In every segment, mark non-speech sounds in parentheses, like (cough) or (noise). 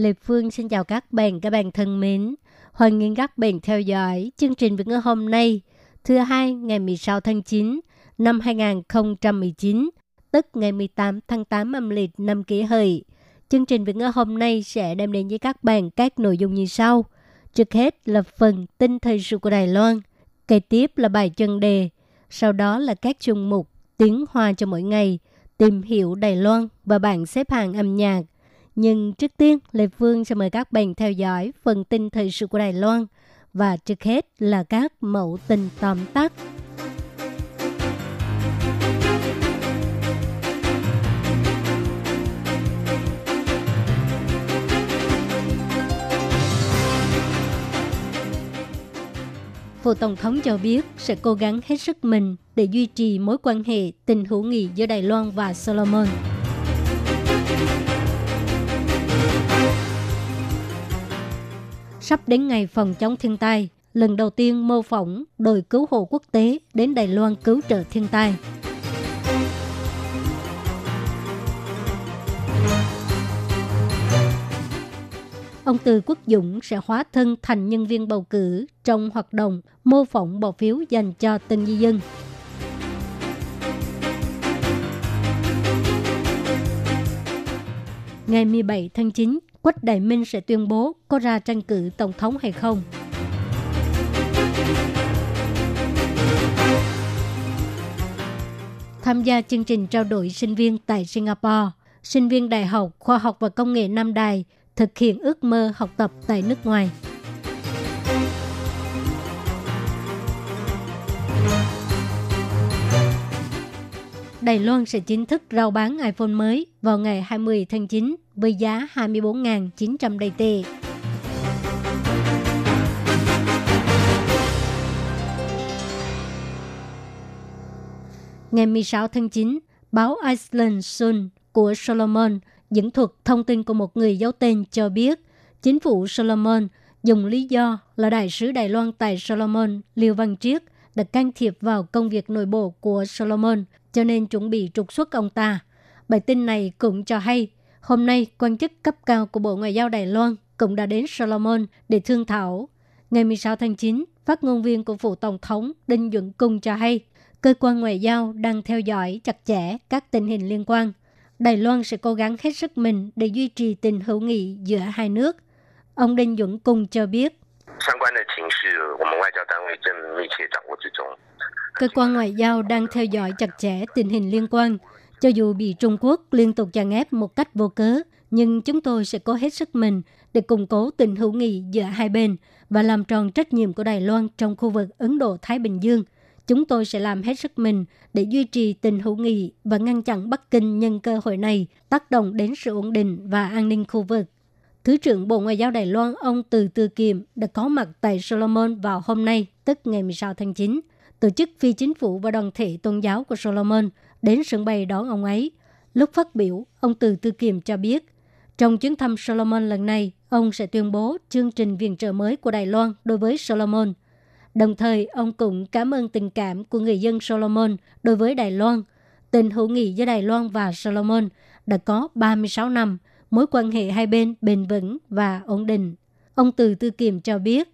Lê Phương xin chào các bạn, các bạn thân mến. Hoan nghênh các bạn theo dõi chương trình Việt ngữ hôm nay, thứ hai ngày 16 tháng 9 năm 2019, tức ngày 18 tháng 8 âm lịch năm kỷ hợi. Chương trình Việt ngữ hôm nay sẽ đem đến với các bạn các nội dung như sau. Trước hết là phần tin thời sự của Đài Loan, kế tiếp là bài chân đề, sau đó là các chung mục tiếng hoa cho mỗi ngày, tìm hiểu Đài Loan và bảng xếp hạng âm nhạc. Nhưng trước tiên, Lê Phương sẽ mời các bạn theo dõi phần tin thời sự của Đài Loan và trước hết là các mẫu tin tóm tắt. Phủ Tổng thống cho biết sẽ cố gắng hết sức mình để duy trì mối quan hệ tình hữu nghị giữa Đài Loan và Solomon. Sắp đến ngày phòng chống thiên tai, lần đầu tiên mô phỏng đội cứu hộ quốc tế đến Đài Loan cứu trợ thiên tai. Ông Từ Quốc Dũng sẽ hóa thân thành nhân viên bầu cử trong hoạt động mô phỏng bỏ phiếu dành cho từng di dân. Ngày 17 tháng 9, Quách Đại Minh sẽ tuyên bố có ra tranh cử tổng thống hay không. Tham gia chương trình trao đổi sinh viên tại Singapore, sinh viên Đại học Khoa học và Công nghệ Nam Đài thực hiện ước mơ học tập tại nước ngoài. Đài Loan sẽ chính thức rao bán iPhone mới vào ngày 20 tháng 9 với giá 24.900 đầy tệ. Ngày 16 tháng 9, báo Iceland Sun của Solomon dẫn thuật thông tin của một người giấu tên cho biết chính phủ Solomon dùng lý do là đại sứ Đài Loan tại Solomon Liêu Văn Triết đã can thiệp vào công việc nội bộ của Solomon cho nên chuẩn bị trục xuất ông ta. Bài tin này cũng cho hay, hôm nay quan chức cấp cao của Bộ Ngoại giao Đài Loan cũng đã đến Solomon để thương thảo. Ngày 16 tháng 9, phát ngôn viên của phủ Tổng thống Đinh Duẩn Cung cho hay, cơ quan ngoại giao đang theo dõi chặt chẽ các tình hình liên quan. Đài Loan sẽ cố gắng hết sức mình để duy trì tình hữu nghị giữa hai nước. Ông Đinh Duẩn Cung cho biết, 相关的情势，我们外交单位正密切掌握之中。 Cơ quan ngoại giao đang theo dõi chặt chẽ tình hình liên quan. Cho dù bị Trung Quốc liên tục chèn ép một cách vô cớ, nhưng chúng tôi sẽ cố hết sức mình để củng cố tình hữu nghị giữa hai bên và làm tròn trách nhiệm của Đài Loan trong khu vực Ấn Độ-Thái Bình Dương. Chúng tôi sẽ làm hết sức mình để duy trì tình hữu nghị và ngăn chặn Bắc Kinh nhân cơ hội này tác động đến sự ổn định và an ninh khu vực. Thứ trưởng Bộ Ngoại giao Đài Loan ông Từ Tư Kiềm đã có mặt tại Solomon vào hôm nay, tức ngày 16 tháng 9. Tổ chức phi chính phủ và đoàn thể tôn giáo của Solomon đến sân bay đón ông ấy. Lúc phát biểu, ông Từ Tư Kiềm cho biết, trong chuyến thăm Solomon lần này, ông sẽ tuyên bố chương trình viện trợ mới của Đài Loan đối với Solomon. Đồng thời, ông cũng cảm ơn tình cảm của người dân Solomon đối với Đài Loan. Tình hữu nghị giữa Đài Loan và Solomon đã có 36 năm, mối quan hệ hai bên bền vững và ổn định. Ông Từ Tư Kiểm cho biết,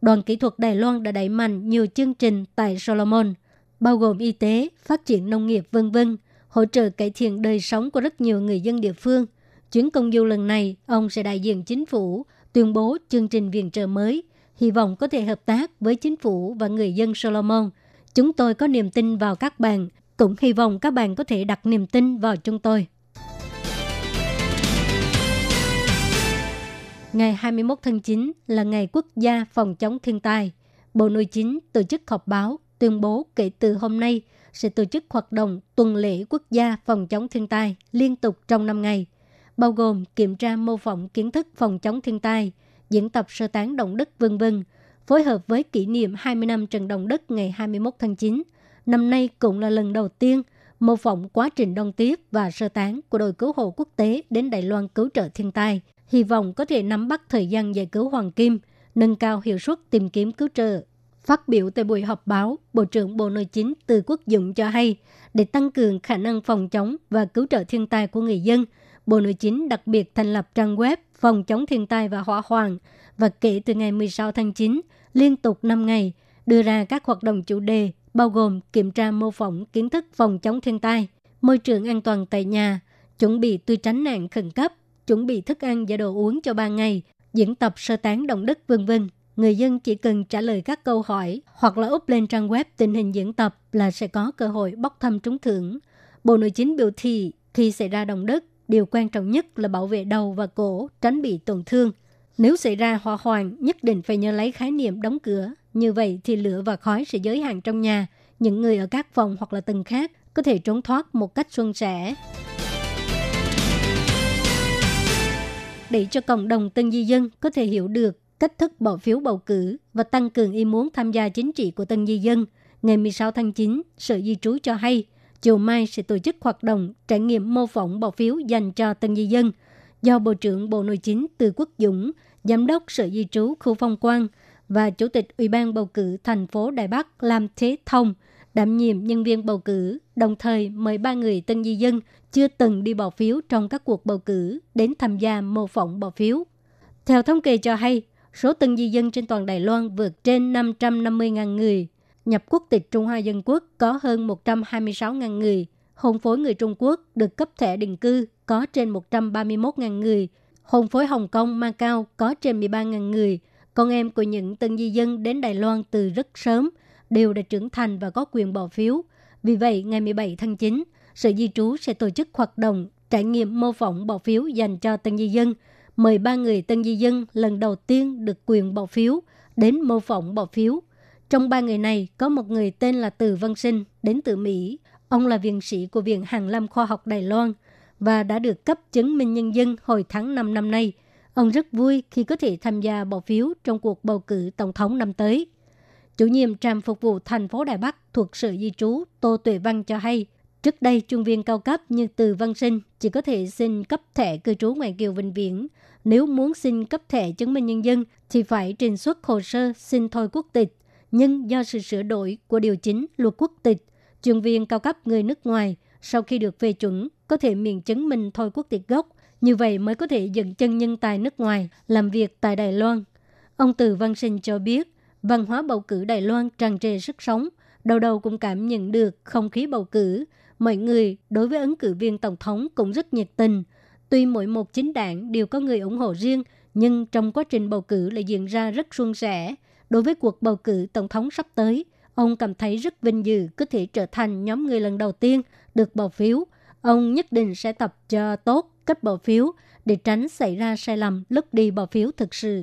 đoàn kỹ thuật Đài Loan đã đẩy mạnh nhiều chương trình tại Solomon, bao gồm y tế, phát triển nông nghiệp vân vân, hỗ trợ cải thiện đời sống của rất nhiều người dân địa phương. Chuyến công du lần này, ông sẽ đại diện chính phủ, tuyên bố chương trình viện trợ mới, hy vọng có thể hợp tác với chính phủ và người dân Solomon. Chúng tôi có niềm tin vào các bạn, cũng hy vọng các bạn có thể đặt niềm tin vào chúng tôi. Ngày 21 tháng 9 là ngày quốc gia phòng chống thiên tai. Bộ Nội chính tổ chức họp báo tuyên bố kể từ hôm nay sẽ tổ chức hoạt động tuần lễ quốc gia phòng chống thiên tai liên tục trong 5 ngày. bao gồm kiểm tra mô phỏng kiến thức phòng chống thiên tai, diễn tập sơ tán động đất vân vân, phối hợp với kỷ niệm 20 năm trận động đất ngày 21 tháng 9. Năm nay cũng là lần đầu tiên mô phỏng quá trình đông tiếp và sơ tán của đội cứu hộ quốc tế đến Đài Loan cứu trợ thiên tai, hy vọng có thể nắm bắt thời gian giải cứu Hoàng Kim, nâng cao hiệu suất tìm kiếm cứu trợ. Phát biểu tại buổi họp báo, Bộ trưởng Bộ Nội chính Từ Quốc Dụng cho hay, để tăng cường khả năng phòng chống và cứu trợ thiên tai của người dân, Bộ Nội chính đặc biệt thành lập trang web phòng chống thiên tai và hỏa hoạn và kể từ ngày 16 tháng 9, liên tục 5 ngày, đưa ra các hoạt động chủ đề bao gồm kiểm tra mô phỏng kiến thức phòng chống thiên tai, môi trường an toàn tại nhà, chuẩn bị tư tránh nạn khẩn cấp, chuẩn bị thức ăn và đồ uống cho 3 ngày, diễn tập sơ tán động đất vân vân. Người dân chỉ cần trả lời các câu hỏi hoặc là úp lên trang web tình hình diễn tập là sẽ có cơ hội bốc thăm trúng thưởng. Bộ Nội chính biểu thị khi xảy ra động đất, điều quan trọng nhất là bảo vệ đầu và cổ, tránh bị tổn thương. Nếu xảy ra hỏa hoạn, nhất định phải nhớ lấy khái niệm đóng cửa. Như vậy thì lửa và khói sẽ giới hạn trong nhà. Những người ở các phòng hoặc là tầng khác có thể trốn thoát một cách suôn sẻ. Để cho cộng đồng tân di dân có thể hiểu được cách thức bỏ phiếu bầu cử và tăng cường ý muốn tham gia chính trị của tân di dân, ngày 16 tháng 9, Sở Di trú cho hay, chiều mai sẽ tổ chức hoạt động trải nghiệm mô phỏng bỏ phiếu dành cho tân di dân. Do Bộ trưởng Bộ Nội chính Từ Quốc Dũng, Giám đốc Sở Di trú khu phong quang và Chủ tịch Ủy ban bầu cử thành phố Đài Bắc Lam Thế Thông đảm nhiệm nhân viên bầu cử, đồng thời mời ba người tân di dân chưa từng đi bỏ phiếu trong các cuộc bầu cử đến tham gia mô phỏng bỏ phiếu. Theo thống kê cho hay, số tân di dân trên toàn Đài Loan vượt trên 550.000 người. Nhập quốc tịch Trung Hoa Dân Quốc có hơn 126.000 người. Hôn phối người Trung Quốc được cấp thẻ định cư có trên 131.000 người. Hôn phối Hồng Kông, Macau có trên 13.000 người. Con em của những tân di dân đến Đài Loan từ rất sớm đều đã trưởng thành và có quyền bỏ phiếu. Vì vậy, ngày 17 tháng 9, Sở Di trú sẽ tổ chức hoạt động trải nghiệm mô phỏng bỏ phiếu dành cho tân di dân – mời ba người tân di dân lần đầu tiên được quyền bỏ phiếu đến mô phỏng bỏ phiếu. Trong ba người này có một người tên là Từ Văn Sinh đến từ Mỹ. Ông là viện sĩ của Viện Hàn Lâm Khoa học Đài Loan và đã được cấp chứng minh nhân dân hồi tháng 5 năm nay. Ông rất vui khi có thể tham gia bỏ phiếu trong cuộc bầu cử tổng thống năm tới. Chủ nhiệm trạm phục vụ thành phố Đài Bắc thuộc Sở Di trú Tô Tuệ Văn cho hay, trước đây trung viên cao cấp như Từ Văn Sinh chỉ có thể xin cấp thẻ cư trú ngoài kiều vĩnh viễn nếu muốn xin cấp thẻ chứng minh nhân dân thì phải trình xuất hồ sơ xin thôi quốc tịch. Nhưng do sự sửa đổi của điều chính luật quốc tịch, chuyên viên cao cấp người nước ngoài sau khi được phê chuẩn có thể miễn chứng minh thôi quốc tịch gốc, như vậy mới có thể dựng chân nhân tài nước ngoài làm việc tại Đài Loan. Ông Từ Văn Sinh cho biết, văn hóa bầu cử Đài Loan tràn trề sức sống, đầu đầu cũng cảm nhận được không khí bầu cử. Mọi người đối với ứng cử viên tổng thống cũng rất nhiệt tình, Tuy mỗi một chính đảng đều có người ủng hộ riêng, nhưng trong quá trình bầu cử lại diễn ra rất suôn sẻ. Đối với cuộc bầu cử tổng thống sắp tới, ông cảm thấy rất vinh dự có thể trở thành nhóm người lần đầu tiên được bỏ phiếu. Ông nhất định sẽ tập cho tốt cách bỏ phiếu để tránh xảy ra sai lầm lúc đi bỏ phiếu thực sự.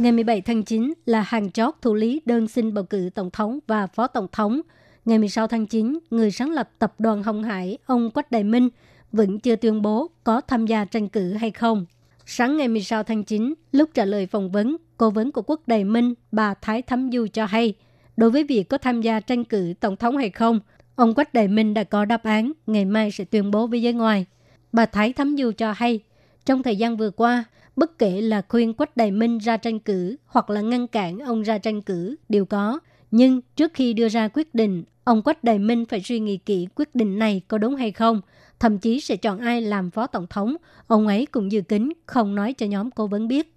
Ngày 17 tháng 9 là hàng chót thủ lý đơn xin bầu cử tổng thống và phó tổng thống – Ngày 16 tháng 9, người sáng lập tập đoàn Hồng Hải, ông Quách Đại Minh, vẫn chưa tuyên bố có tham gia tranh cử hay không. Sáng ngày 16 tháng 9, lúc trả lời phỏng vấn, cố vấn của Quốc Đại Minh, bà Thái Thắm Du cho hay, đối với việc có tham gia tranh cử tổng thống hay không, ông Quách Đại Minh đã có đáp án, ngày mai sẽ tuyên bố với giới ngoài. Bà Thái Thắm Du cho hay, trong thời gian vừa qua, bất kể là khuyên Quách Đại Minh ra tranh cử hoặc là ngăn cản ông ra tranh cử đều có, nhưng trước khi đưa ra quyết định, ông Quách Đại Minh phải suy nghĩ kỹ quyết định này có đúng hay không, thậm chí sẽ chọn ai làm phó tổng thống. Ông ấy cũng dự kính không nói cho nhóm cố vấn biết.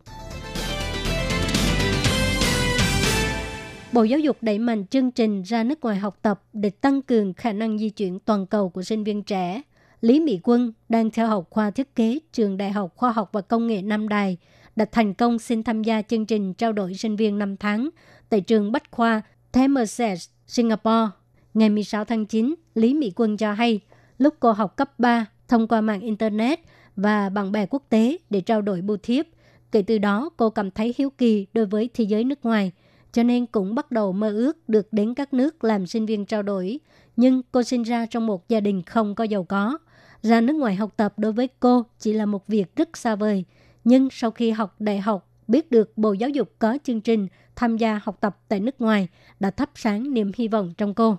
Bộ Giáo dục đẩy mạnh chương trình ra nước ngoài học tập để tăng cường khả năng di chuyển toàn cầu của sinh viên trẻ. Lý Mỹ Quân đang theo học khoa thiết kế trường Đại học Khoa học và Công nghệ Nam Đài đã thành công xin tham gia chương trình trao đổi sinh viên 5 tháng tại trường Bách Khoa Temasek, Singapore. Ngày 16 tháng 9, Lý Mỹ Quân cho hay, lúc cô học cấp 3 thông qua mạng Internet và bạn bè quốc tế để trao đổi bưu thiếp. Kể từ đó, cô cảm thấy hiếu kỳ đối với thế giới nước ngoài. cho nên cũng bắt đầu mơ ước được đến các nước làm sinh viên trao đổi. Nhưng cô sinh ra trong một gia đình không có giàu có. Ra nước ngoài học tập đối với cô chỉ là một việc rất xa vời. Nhưng sau khi học đại học, biết được Bộ Giáo dục có chương trình tham gia học tập tại nước ngoài đã thắp sáng niềm hy vọng trong cô.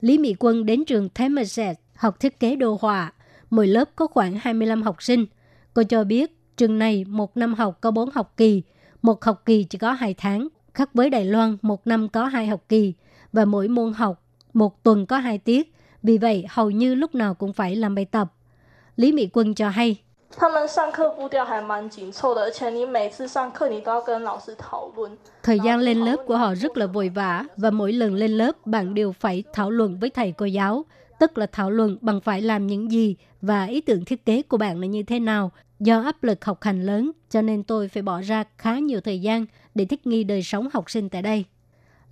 Lý Mỹ Quân đến trường Temerset học thiết kế đồ họa. Mỗi lớp có khoảng 25 học sinh. Cô cho biết trường này một năm học có 4 học kỳ, một học kỳ chỉ có 2 tháng, khác với Đài Loan một năm có 2 học kỳ và mỗi môn học một tuần có 2 tiết, vì vậy, hầu như lúc nào cũng phải làm bài tập. Lý Mỹ Quân cho hay. Thời gian lên lớp của họ rất là vội vã và mỗi lần lên lớp bạn đều phải thảo luận với thầy cô giáo, tức là thảo luận bằng phải làm những gì và ý tưởng thiết kế của bạn là như thế nào. Do áp lực học hành lớn cho nên tôi phải bỏ ra khá nhiều thời gian để thích nghi đời sống học sinh tại đây.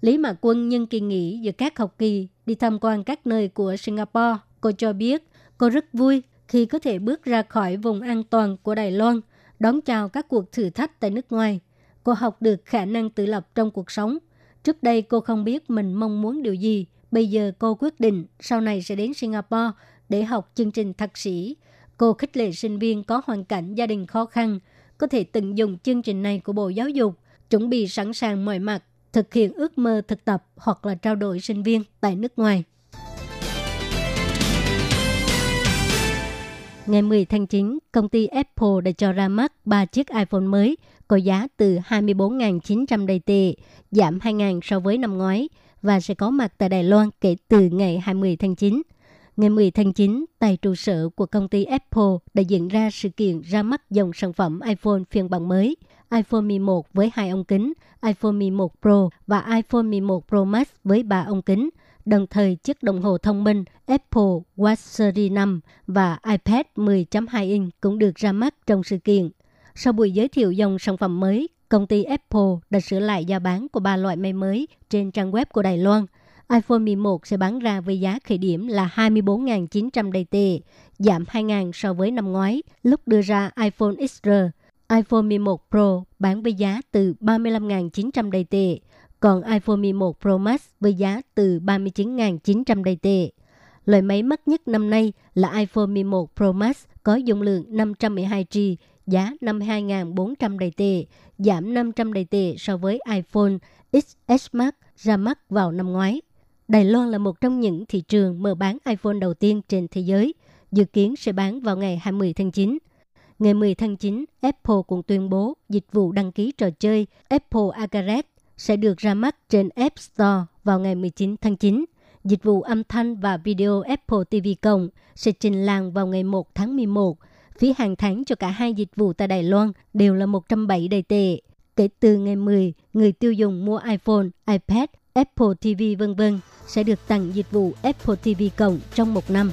Lý Mạc Quân nhân kỳ nghỉ giữa các học kỳ đi tham quan các nơi của Singapore. Cô cho biết cô rất vui khi có thể bước ra khỏi vùng an toàn của Đài Loan, đón chào các cuộc thử thách tại nước ngoài. Cô học được khả năng tự lập trong cuộc sống. Trước đây cô không biết mình mong muốn điều gì. Bây giờ cô quyết định sau này sẽ đến Singapore để học chương trình thạc sĩ. Cô khích lệ sinh viên có hoàn cảnh gia đình khó khăn, có thể tận dụng chương trình này của Bộ Giáo dục, chuẩn bị sẵn sàng mọi mặt, thực hiện ước mơ thực tập hoặc là trao đổi sinh viên tại nước ngoài. Ngày 10 tháng 9, công ty Apple đã cho ra mắt 3 chiếc iPhone mới có giá từ 24.900 đầy tệ, giảm 2.000 so với năm ngoái và sẽ có mặt tại Đài Loan kể từ ngày 20 tháng 9. Ngày 10 tháng 9, tại trụ sở của công ty Apple đã diễn ra sự kiện ra mắt dòng sản phẩm iPhone phiên bản mới, iPhone 11 với hai ống kính, iPhone 11 Pro và iPhone 11 Pro Max với ba ống kính. Đồng thời, chiếc đồng hồ thông minh Apple Watch Series 5 và iPad 10.2 inch cũng được ra mắt trong sự kiện. Sau buổi giới thiệu dòng sản phẩm mới, công ty Apple đã sửa lại giá bán của ba loại máy mới trên trang web của Đài Loan. iPhone 11 sẽ bán ra với giá khởi điểm là 24.900 đầy tệ, giảm 2.000 so với năm ngoái, lúc đưa ra iPhone XR iPhone 11 Pro bán với giá từ 35.900 đầy tệ, còn iPhone 11 Pro Max với giá từ 39.900 đầy tệ. Loại máy mắc nhất năm nay là iPhone 11 Pro Max có dung lượng 512GB, giá 52.400 đầy tệ, giảm 500 đầy tệ so với iPhone XS Max ra mắt vào năm ngoái. Đài Loan là một trong những thị trường mở bán iPhone đầu tiên trên thế giới, dự kiến sẽ bán vào ngày 20 tháng 9. Ngày 10 tháng 9, Apple cũng tuyên bố dịch vụ đăng ký trò chơi Apple Arcade sẽ được ra mắt trên App Store vào ngày 19 tháng 9. Dịch vụ âm thanh và video Apple TV Cộng sẽ trình làng vào ngày 1 tháng 11. Phí hàng tháng cho cả hai dịch vụ tại Đài Loan đều là 107 đầy tệ. Kể từ ngày 10, người tiêu dùng mua iPhone, iPad, Apple TV vân vân sẽ được tặng dịch vụ Apple TV Cộng trong một năm.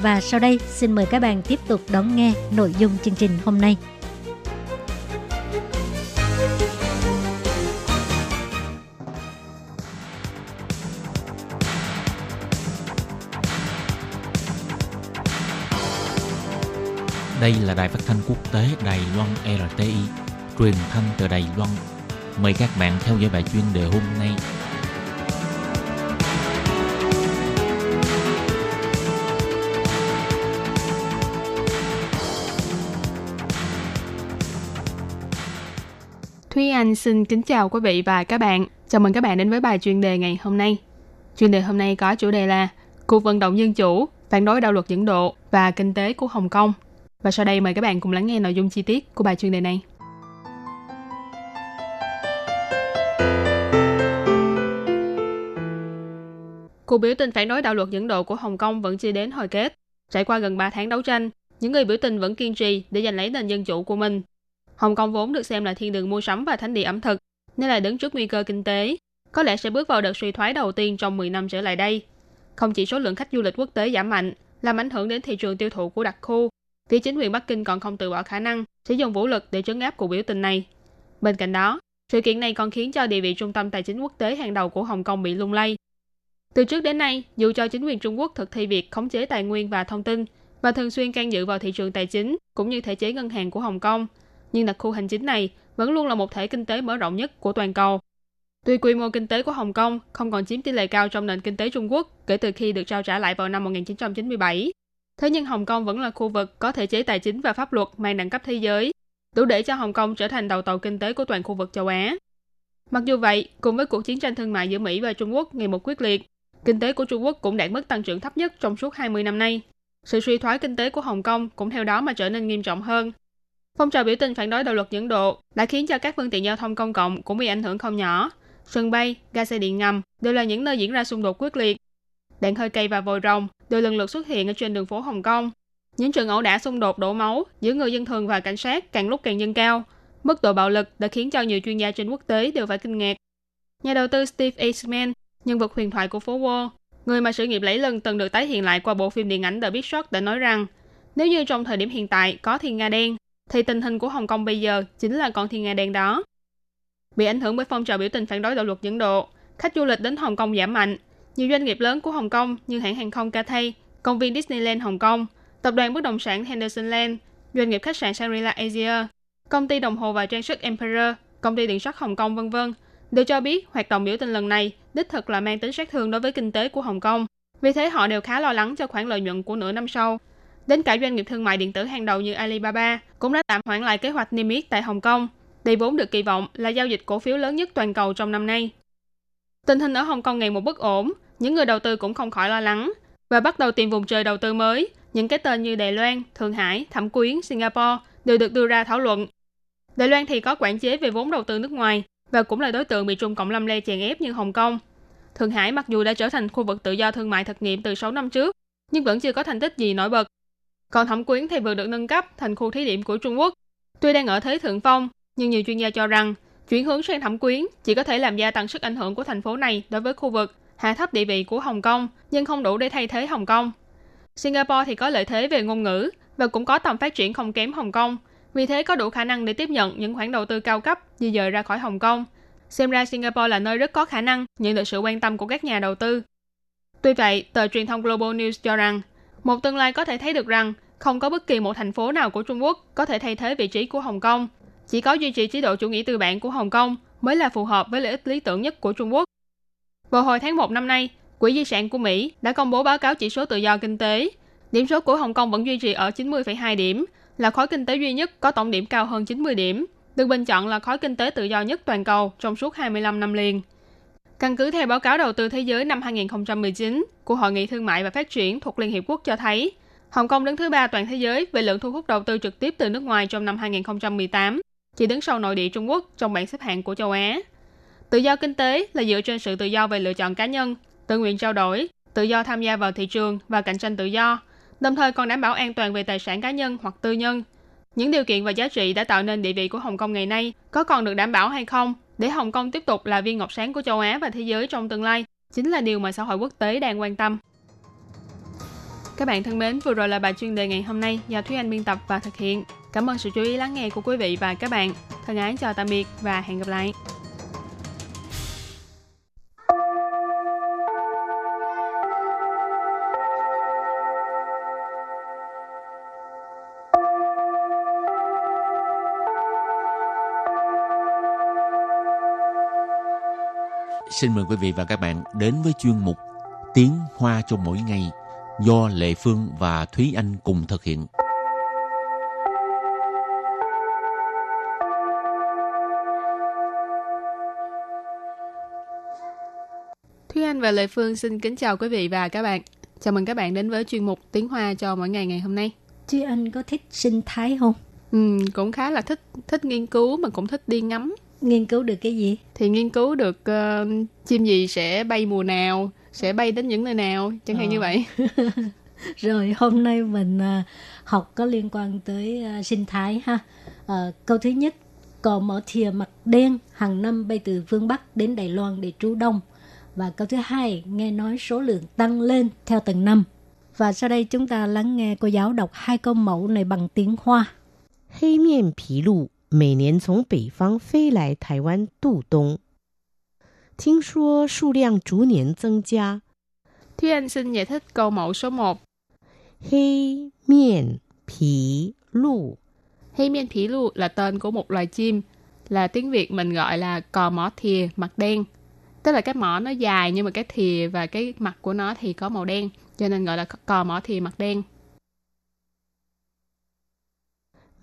Và sau đây xin mời các bạn tiếp tục đón nghe nội dung chương trình hôm nay. Đây là đài phát thanh quốc tế Đài Loan RTI, truyền thanh từ Đài Loan. Mời các bạn theo dõi bài chuyên đề hôm nay. Thúy Anh xin kính chào quý vị và các bạn. Chào mừng các bạn đến với bài chuyên đề ngày hôm nay. Chuyên đề hôm nay có chủ đề là Cuộc vận động dân chủ, phản đối đạo luật dẫn độ và kinh tế của Hồng Kông. Và sau đây mời các bạn cùng lắng nghe nội dung chi tiết của bài chuyên đề này. Cuộc biểu tình phản đối đạo luật dẫn độ của Hồng Kông vẫn chưa đến hồi kết. Trải qua gần 3 tháng đấu tranh, những người biểu tình vẫn kiên trì để giành lấy nền dân chủ của mình. Hồng Kông vốn được xem là thiên đường mua sắm và thánh địa ẩm thực, nên là đứng trước nguy cơ kinh tế, có lẽ sẽ bước vào đợt suy thoái đầu tiên trong 10 năm trở lại đây. Không chỉ số lượng khách du lịch quốc tế giảm mạnh, làm ảnh hưởng đến thị trường tiêu thụ của đặc khu, phía chính quyền Bắc Kinh còn không từ bỏ khả năng sử dụng vũ lực để trấn áp cuộc biểu tình này. Bên cạnh đó, sự kiện này còn khiến cho địa vị trung tâm tài chính quốc tế hàng đầu của Hồng Kông bị lung lay. Từ trước đến nay, dù cho chính quyền Trung Quốc thực thi việc khống chế tài nguyên và thông tin và thường xuyên can dự vào thị trường tài chính cũng như thể chế ngân hàng của Hồng Kông, nhưng đặc khu hành chính này vẫn luôn là một thể kinh tế mở rộng nhất của toàn cầu. Tuy quy mô kinh tế của Hồng Kông không còn chiếm tỷ lệ cao trong nền kinh tế Trung Quốc kể từ khi được trao trả lại vào năm 1997, thế nhưng Hồng Kông vẫn là khu vực có thể chế tài chính và pháp luật mang đẳng cấp thế giới, đủ để cho Hồng Kông trở thành đầu tàu kinh tế của toàn khu vực châu Á. Mặc dù vậy, cùng với cuộc chiến tranh thương mại giữa Mỹ và Trung Quốc ngày một quyết liệt, kinh tế của Trung Quốc cũng đạt mức tăng trưởng thấp nhất trong suốt 20 năm nay. Sự suy thoái kinh tế của Hồng Kông cũng theo đó mà trở nên nghiêm trọng hơn. Phong trào biểu tình phản đối đạo luật dẫn độ đã khiến cho các phương tiện giao thông công cộng cũng bị ảnh hưởng không nhỏ. Sân bay, ga xe điện ngầm đều là những nơi diễn ra xung đột quyết liệt. Đạn hơi cây và vòi rồng đều lần lượt xuất hiện ở trên đường phố Hồng Kông. Những trận ẩu đả xung đột đổ máu giữa người dân thường và cảnh sát càng lúc càng dâng cao. Mức độ bạo lực đã khiến cho nhiều chuyên gia trên quốc tế đều phải kinh ngạc. Nhà đầu tư Steve Eastman, nhân vật huyền thoại của phố Wall, người mà sự nghiệp lấy lừng từng được tái hiện lại qua bộ phim điện ảnh The Big Short đã nói rằng nếu như trong thời điểm hiện tại có thiên nga đen, thì tình hình của Hồng Kông bây giờ chính là con thiên nga đen đó. Bị ảnh hưởng bởi phong trào biểu tình phản đối đạo luật dẫn độ, khách du lịch đến Hồng Kông giảm mạnh. Nhiều doanh nghiệp lớn của Hồng Kông như hãng hàng không Cathay, công viên Disneyland Hồng Kông, tập đoàn bất động sản Henderson Land, doanh nghiệp khách sạn Shangri-La Asia, công ty đồng hồ và trang sức Emperor, công ty điện sắt Hồng Kông vân vân đều cho biết hoạt động biểu tình lần này đích thực là mang tính sát thương đối với kinh tế của Hồng Kông. Vì thế họ đều khá lo lắng cho khoản lợi nhuận của nửa năm sau. Đến cả doanh nghiệp thương mại điện tử hàng đầu như Alibaba cũng đã tạm hoãn lại kế hoạch niêm yết tại Hồng Kông. Đây vốn được kỳ vọng là giao dịch cổ phiếu lớn nhất toàn cầu trong năm nay. Tình hình ở Hồng Kông ngày một bất ổn, những người đầu tư cũng không khỏi lo lắng và bắt đầu tìm vùng trời đầu tư mới. Những cái tên như Đài Loan, Thượng Hải, Thẩm Quyến, Singapore đều được đưa ra thảo luận. Đài Loan thì có quản chế về vốn đầu tư nước ngoài và cũng là đối tượng bị Trung Cộng lâm le chèn ép như Hồng Kông. Thượng Hải mặc dù đã trở thành khu vực tự do thương mại thực nghiệm từ 6 năm trước, nhưng vẫn chưa có thành tích gì nổi bật. Còn Thẩm Quyến thì vừa được nâng cấp thành khu thí điểm của Trung Quốc. Tuy đang ở thế thượng phong, nhưng nhiều chuyên gia cho rằng chuyển hướng sang Thẩm Quyến chỉ có thể làm gia tăng sức ảnh hưởng của thành phố này đối với khu vực, hạ thấp địa vị của Hồng Kông, nhưng không đủ để thay thế Hồng Kông. Singapore thì có lợi thế về ngôn ngữ và cũng có tầm phát triển không kém Hồng Kông, vì thế có đủ khả năng để tiếp nhận những khoản đầu tư cao cấp di dời ra khỏi Hồng Kông. Xem ra Singapore là nơi rất có khả năng nhận được sự quan tâm của các nhà đầu tư. Tuy vậy, tờ truyền thông Global News cho rằng một tương lai có thể thấy được rằng không có bất kỳ một thành phố nào của Trung Quốc có thể thay thế vị trí của Hồng Kông. Chỉ có duy trì chế độ chủ nghĩa tư bản của Hồng Kông mới là phù hợp với lợi ích lý tưởng nhất của Trung Quốc. Vào hồi tháng 1 năm nay, Quỹ di sản của Mỹ đã công bố báo cáo chỉ số tự do kinh tế. Điểm số của Hồng Kông vẫn duy trì ở 90,2 điểm, là khối kinh tế duy nhất có tổng điểm cao hơn 90 điểm, được bình chọn là khối kinh tế tự do nhất toàn cầu trong suốt 25 năm liền. Căn cứ theo báo cáo đầu tư thế giới năm 2019 của Hội nghị Thương mại và Phát triển thuộc Liên Hiệp Quốc cho thấy, Hồng Kông đứng thứ ba toàn thế giới về lượng thu hút đầu tư trực tiếp từ nước ngoài trong năm 2018, chỉ đứng sau nội địa Trung Quốc trong bảng xếp hạng của châu Á. Tự do kinh tế là dựa trên sự tự do về lựa chọn cá nhân, tự nguyện trao đổi, tự do tham gia vào thị trường và cạnh tranh tự do, đồng thời còn đảm bảo an toàn về tài sản cá nhân hoặc tư nhân. Những điều kiện và giá trị đã tạo nên địa vị của Hồng Kông ngày nay có còn được đảm bảo hay không để Hồng Kông tiếp tục là viên ngọc sáng của châu Á và thế giới trong tương lai chính là điều mà xã hội quốc tế đang quan tâm. Các bạn thân mến, vừa rồi là bài chuyên đề ngày hôm nay do Thúy Anh biên tập và thực hiện. Cảm ơn sự chú ý lắng nghe của quý vị và các bạn. Thân ái chào tạm biệt và hẹn gặp lại. Xin mời quý vị và các bạn đến với chuyên mục Tiếng Hoa cho mỗi ngày do Lệ Phương và Thúy Anh cùng thực hiện. Thúy Anh và Lệ Phương xin kính chào quý vị và các bạn. Chào mừng các bạn đến với chuyên mục Tiếng Hoa cho mỗi ngày ngày hôm nay. Chứ anh có thích sinh thái không? Ừ, cũng khá là thích thích nghiên cứu mà cũng thích đi ngắm nghiên cứu được cái gì? Thì nghiên cứu được uh, chim gì sẽ bay mùa nào sẽ bay đến những nơi nào chẳng hạn ờ. như vậy. (laughs) Rồi hôm nay mình uh, học có liên quan tới uh, sinh thái ha. Uh, câu thứ nhất cò mỏ thìa mặt đen hàng năm bay từ phương bắc đến đài loan để trú đông. Và câu thứ hai nghe nói số lượng tăng lên theo từng năm. Và sau đây chúng ta lắng nghe cô giáo đọc hai câu mẫu này bằng tiếng hoa. Hây miền phí lụ 每年从北方飞来台湾度冬，听说数量逐年增加。 Thúy Anh xin giải thích câu mẫu số 1. 黑面琵鹭 Hay miên phí lụ là tên của một loài chim, là tiếng Việt mình gọi là cò mỏ thìa mặt đen. Tức là cái mỏ nó dài nhưng mà cái thìa và cái mặt của nó thì có màu đen, cho nên gọi là cò mỏ thìa mặt đen.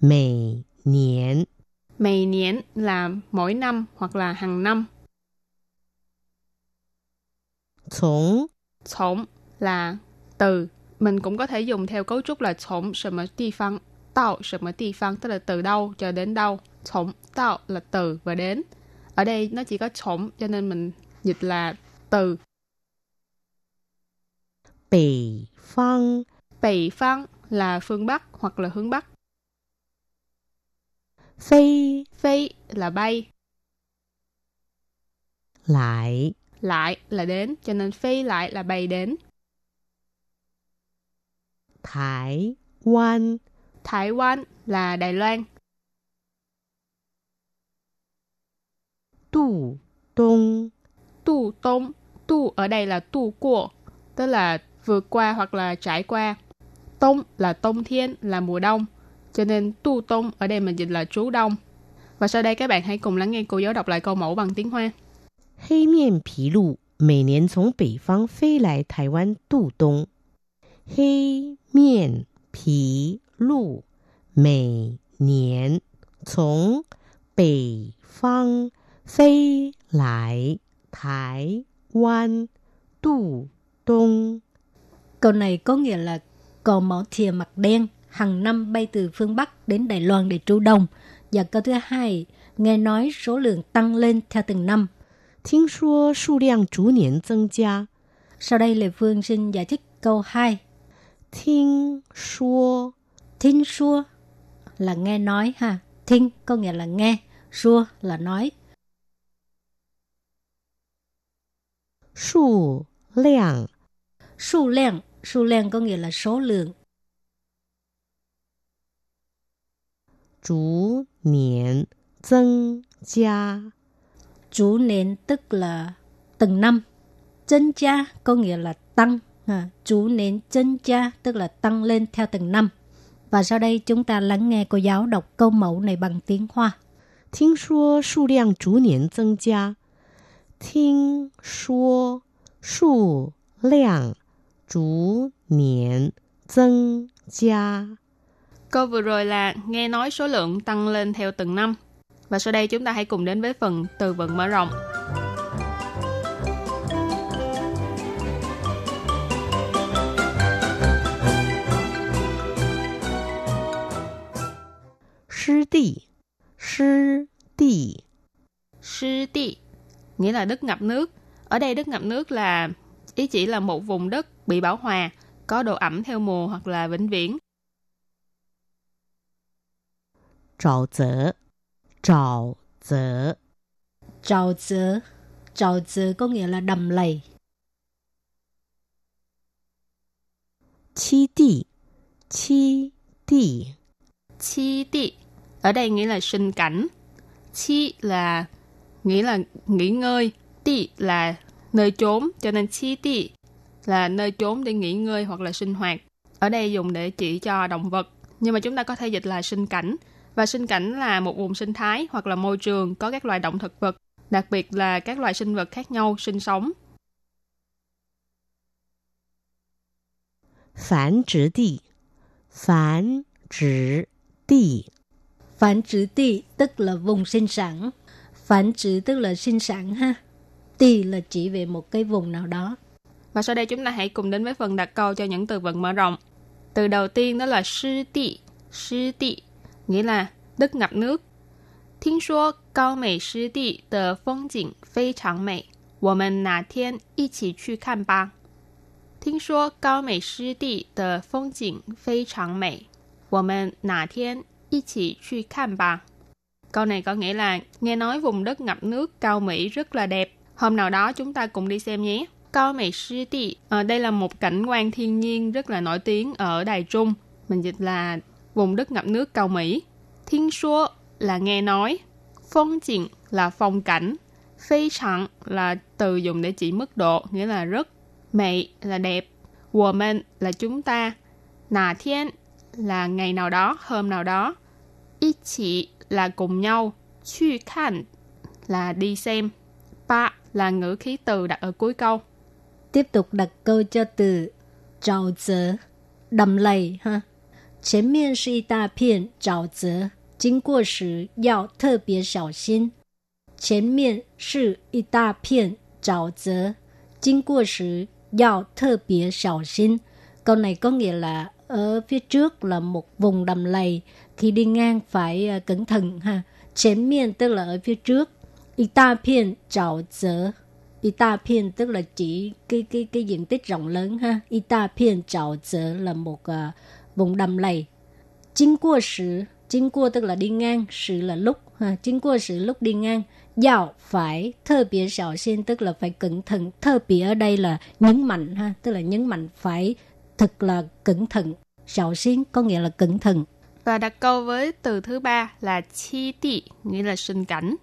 每年 Mày niễn là mỗi năm hoặc là hàng năm. 从 Chổng là từ. Mình cũng có thể dùng theo cấu trúc là chổng什么地方, tạo 什么地方, tức là từ đâu cho đến đâu. Chổng tạo là từ và đến. Ở đây nó chỉ có chổng cho nên mình dịch là từ. 北方 北phương là phương Bắc hoặc là hướng Bắc. Phi, phi là bay. Lại. Lại là đến, cho nên phi lại là bay đến. Thái Quan. Thái Quan là Đài Loan. Tù Tông. Tù Tông. Tù ở đây là tù qua tức là vượt qua hoặc là trải qua. Tông là tông thiên, là mùa đông. Cho nên tu tông ở đây mình dịch là trú đông. Và sau đây các bạn hãy cùng lắng nghe cô giáo đọc lại câu mẫu bằng tiếng Hoa. 黑面琵鹭每年从北方飞来台湾度冬。黑面琵鹭每年从北方飞来台湾度冬。 Câu này có nghĩa là cò mỏ thìa mặt đen hàng năm bay từ phương Bắc đến Đài Loan để trú đông. Và câu thứ hai, nghe nói số lượng tăng lên theo từng năm. 听说数量逐年增加。 Sau đây Lê Phương xin giải thích câu 2. 听说 Thính xua là nghe nói ha. Thính có nghĩa là nghe, xua là nói. 数量 Số lượng, số lượng có nghĩa là số lượng. 逐年增加。 Chủ nền tức là từng năm. Chân cha có nghĩa là tăng. Ha. Chủ nền chân cha tức là tăng lên theo từng năm. Và sau đây chúng ta lắng nghe cô giáo đọc câu mẫu này bằng tiếng Hoa. 听说数量逐年增加。听说数量逐年增加。 Câu vừa rồi là nghe nói số lượng tăng lên theo từng năm. Và sau đây chúng ta hãy cùng đến với phần từ vựng mở rộng. Sư đi Sư đi Sư đi Nghĩa là đất ngập nước. Ở đây đất ngập nước là ý chỉ là một vùng đất bị bão hòa, có độ ẩm theo mùa hoặc là vĩnh viễn 沼泽，沼泽， Trào dỡ. Trào dỡ có nghĩa là đầm lầy. 七地，七地， chi đi ở đây nghĩa là sinh cảnh chi là nghĩa là nghỉ ngơi đi là nơi trốn cho nên chi đi là nơi trốn để nghỉ ngơi hoặc là sinh hoạt ở đây dùng để chỉ cho động vật nhưng mà chúng ta có thể dịch là sinh cảnh và sinh cảnh là một vùng sinh thái hoặc là môi trường có các loài động thực vật, đặc biệt là các loài sinh vật khác nhau sinh sống. Phán trứ địa Phán trứ địa Phán trứ địa tức là vùng sinh sản. Phán trứ tức là sinh sản ha. Tì là chỉ về một cái vùng nào đó. Và sau đây chúng ta hãy cùng đến với phần đặt câu cho những từ vựng mở rộng. Từ đầu tiên đó là sư tị. Sư tị nghĩa là đất ngập nước. 听说高美湿地的风景非常美，我们哪天一起去看吧。听说高美湿地的风景非常美，我们哪天一起去看吧。Câu này có nghĩa là nghe nói vùng đất ngập nước cao Mỹ rất là đẹp. Hôm nào đó chúng ta cùng đi xem nhé. Cao Mỹ Sư Tị, à, đây là một cảnh quan thiên nhiên rất là nổi tiếng ở Đài Trung. Mình dịch là vùng đất ngập nước cao Mỹ. Thiên xua là nghe nói. phong trịnh là phong cảnh. Phi chẳng là từ dùng để chỉ mức độ, nghĩa là rất. mỹ là đẹp. Woman là chúng ta. Nà thiên là ngày nào đó, hôm nào đó. y chỉ là cùng nhau. Chu khan là đi xem. Ba là ngữ khí từ đặt ở cuối câu. Tiếp tục đặt câu cho từ trào dở, đầm lầy ha. 前面是一大片沼泽，经过时要特别小心。前面是一大片沼泽，经过时要特别小心。Câu này có nghĩa là ở phía trước là một vùng đầm lầy, khi đi ngang phải à, cẩn thận ha.前面 tức là ở phía trước, 一大片沼泽 y ta phiên tức là chỉ cái cái cái diện tích rộng lớn ha. Y ta phiên trào dở là một à, vùng đầm lầy. Chính qua sự, chính qua tức là đi ngang, sự là lúc ha. Chính qua sự lúc đi ngang. Dạo phải thơ biệt xảo xin tức là phải cẩn thận. Thơ biệt ở đây là nhấn mạnh ha, tức là nhấn mạnh phải thật là cẩn thận. Xảo xin có nghĩa là cẩn thận. Và đặt câu với từ thứ ba là chi địa, nghĩa là sinh cảnh.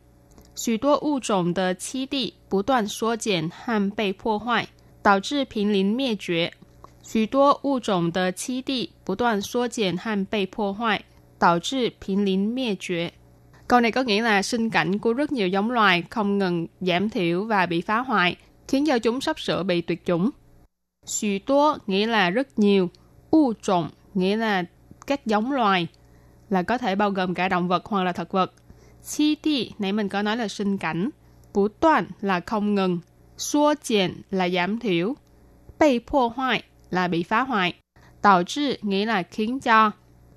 许多物种的栖地不断缩减和被破坏，导致濒临灭绝。 许多物种的栖地不断缩减和被破坏，导致濒临灭绝。Câu này có nghĩa là sinh cảnh của rất nhiều giống loài không ngừng giảm thiểu và bị phá hoại, khiến cho chúng sắp sửa bị tuyệt chủng. Xù tố nghĩa là rất nhiều, u trộn nghĩa là các giống loài, là có thể bao gồm cả động vật hoặc là thực vật. Chi đi, nãy mình có nói là sinh cảnh. Bú toàn là không ngừng. Xua chèn là giảm thiểu. Bị破hoại là bị phá hoại. Tạo trị nghĩa là khiến cho.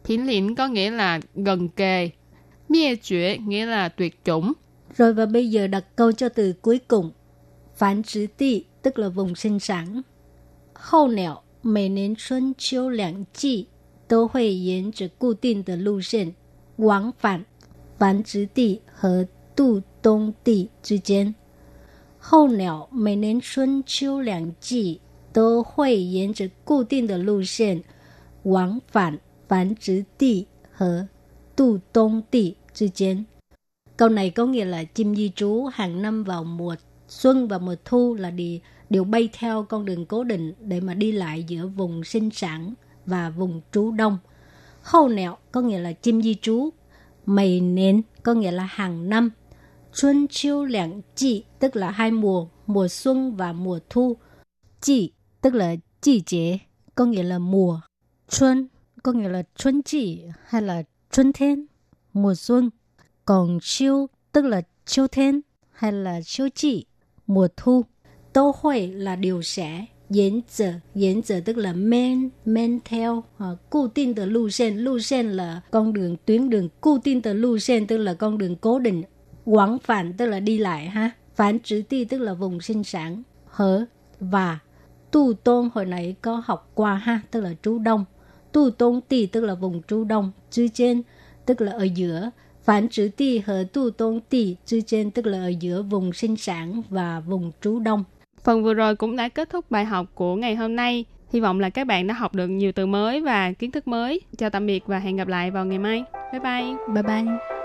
Phiến lĩnh có nghĩa là gần kề. Miê chuyển nghĩa là tuyệt chủng. Rồi và bây giờ đặt câu cho từ cuối cùng. Phán trữ tị tức là vùng sinh sản. Hậu nẻo, mỗi年春秋两季都会沿着固定的路线往返繁殖地和渡冬地之间。候鸟每年春秋两季 都会沿着固定的路线往返繁殖地和渡冬地之间。Câu này có nghĩa là chim di trú hàng năm vào mùa xuân và mùa thu là đi đều bay theo con đường cố định để mà đi lại giữa vùng sinh sản và vùng trú đông. Hậu nẹo có nghĩa là chim di trú, mày nến có nghĩa là hàng năm. Xuân chiêu lạng季tức là hai mùa, mùa xuân và mùa thu. Chị tức là季节, có nghĩa là mùa. Xuân có nghĩa là xuân季hay là xuân thiên, mùa xuân. Còn chiêu tức là chiêu thiên hay là chiêu chị, mùa thu. Tô hội là điều sẽ, diễn giờ, diễn giờ tức là men, men theo, à,固定的路线,路线là con đường, tuyến đường,固定的路线 tức là con đường cố định, quảng phản tức là đi lại ha, phản trữ ti tức là vùng sinh sản, hở và Tu Tôn hồi nãy có học qua ha, tức là trú đông. Tu Tôn Tỳ tức là vùng trú đông, chư trên tức là ở giữa. Phản chữ Tỳ 和 Tu Tôn Tỳ chư trên tức là ở giữa vùng sinh sản và vùng trú đông. Phần vừa rồi cũng đã kết thúc bài học của ngày hôm nay. Hy vọng là các bạn đã học được nhiều từ mới và kiến thức mới. Chào tạm biệt và hẹn gặp lại vào ngày mai. Bye bye. Bye bye.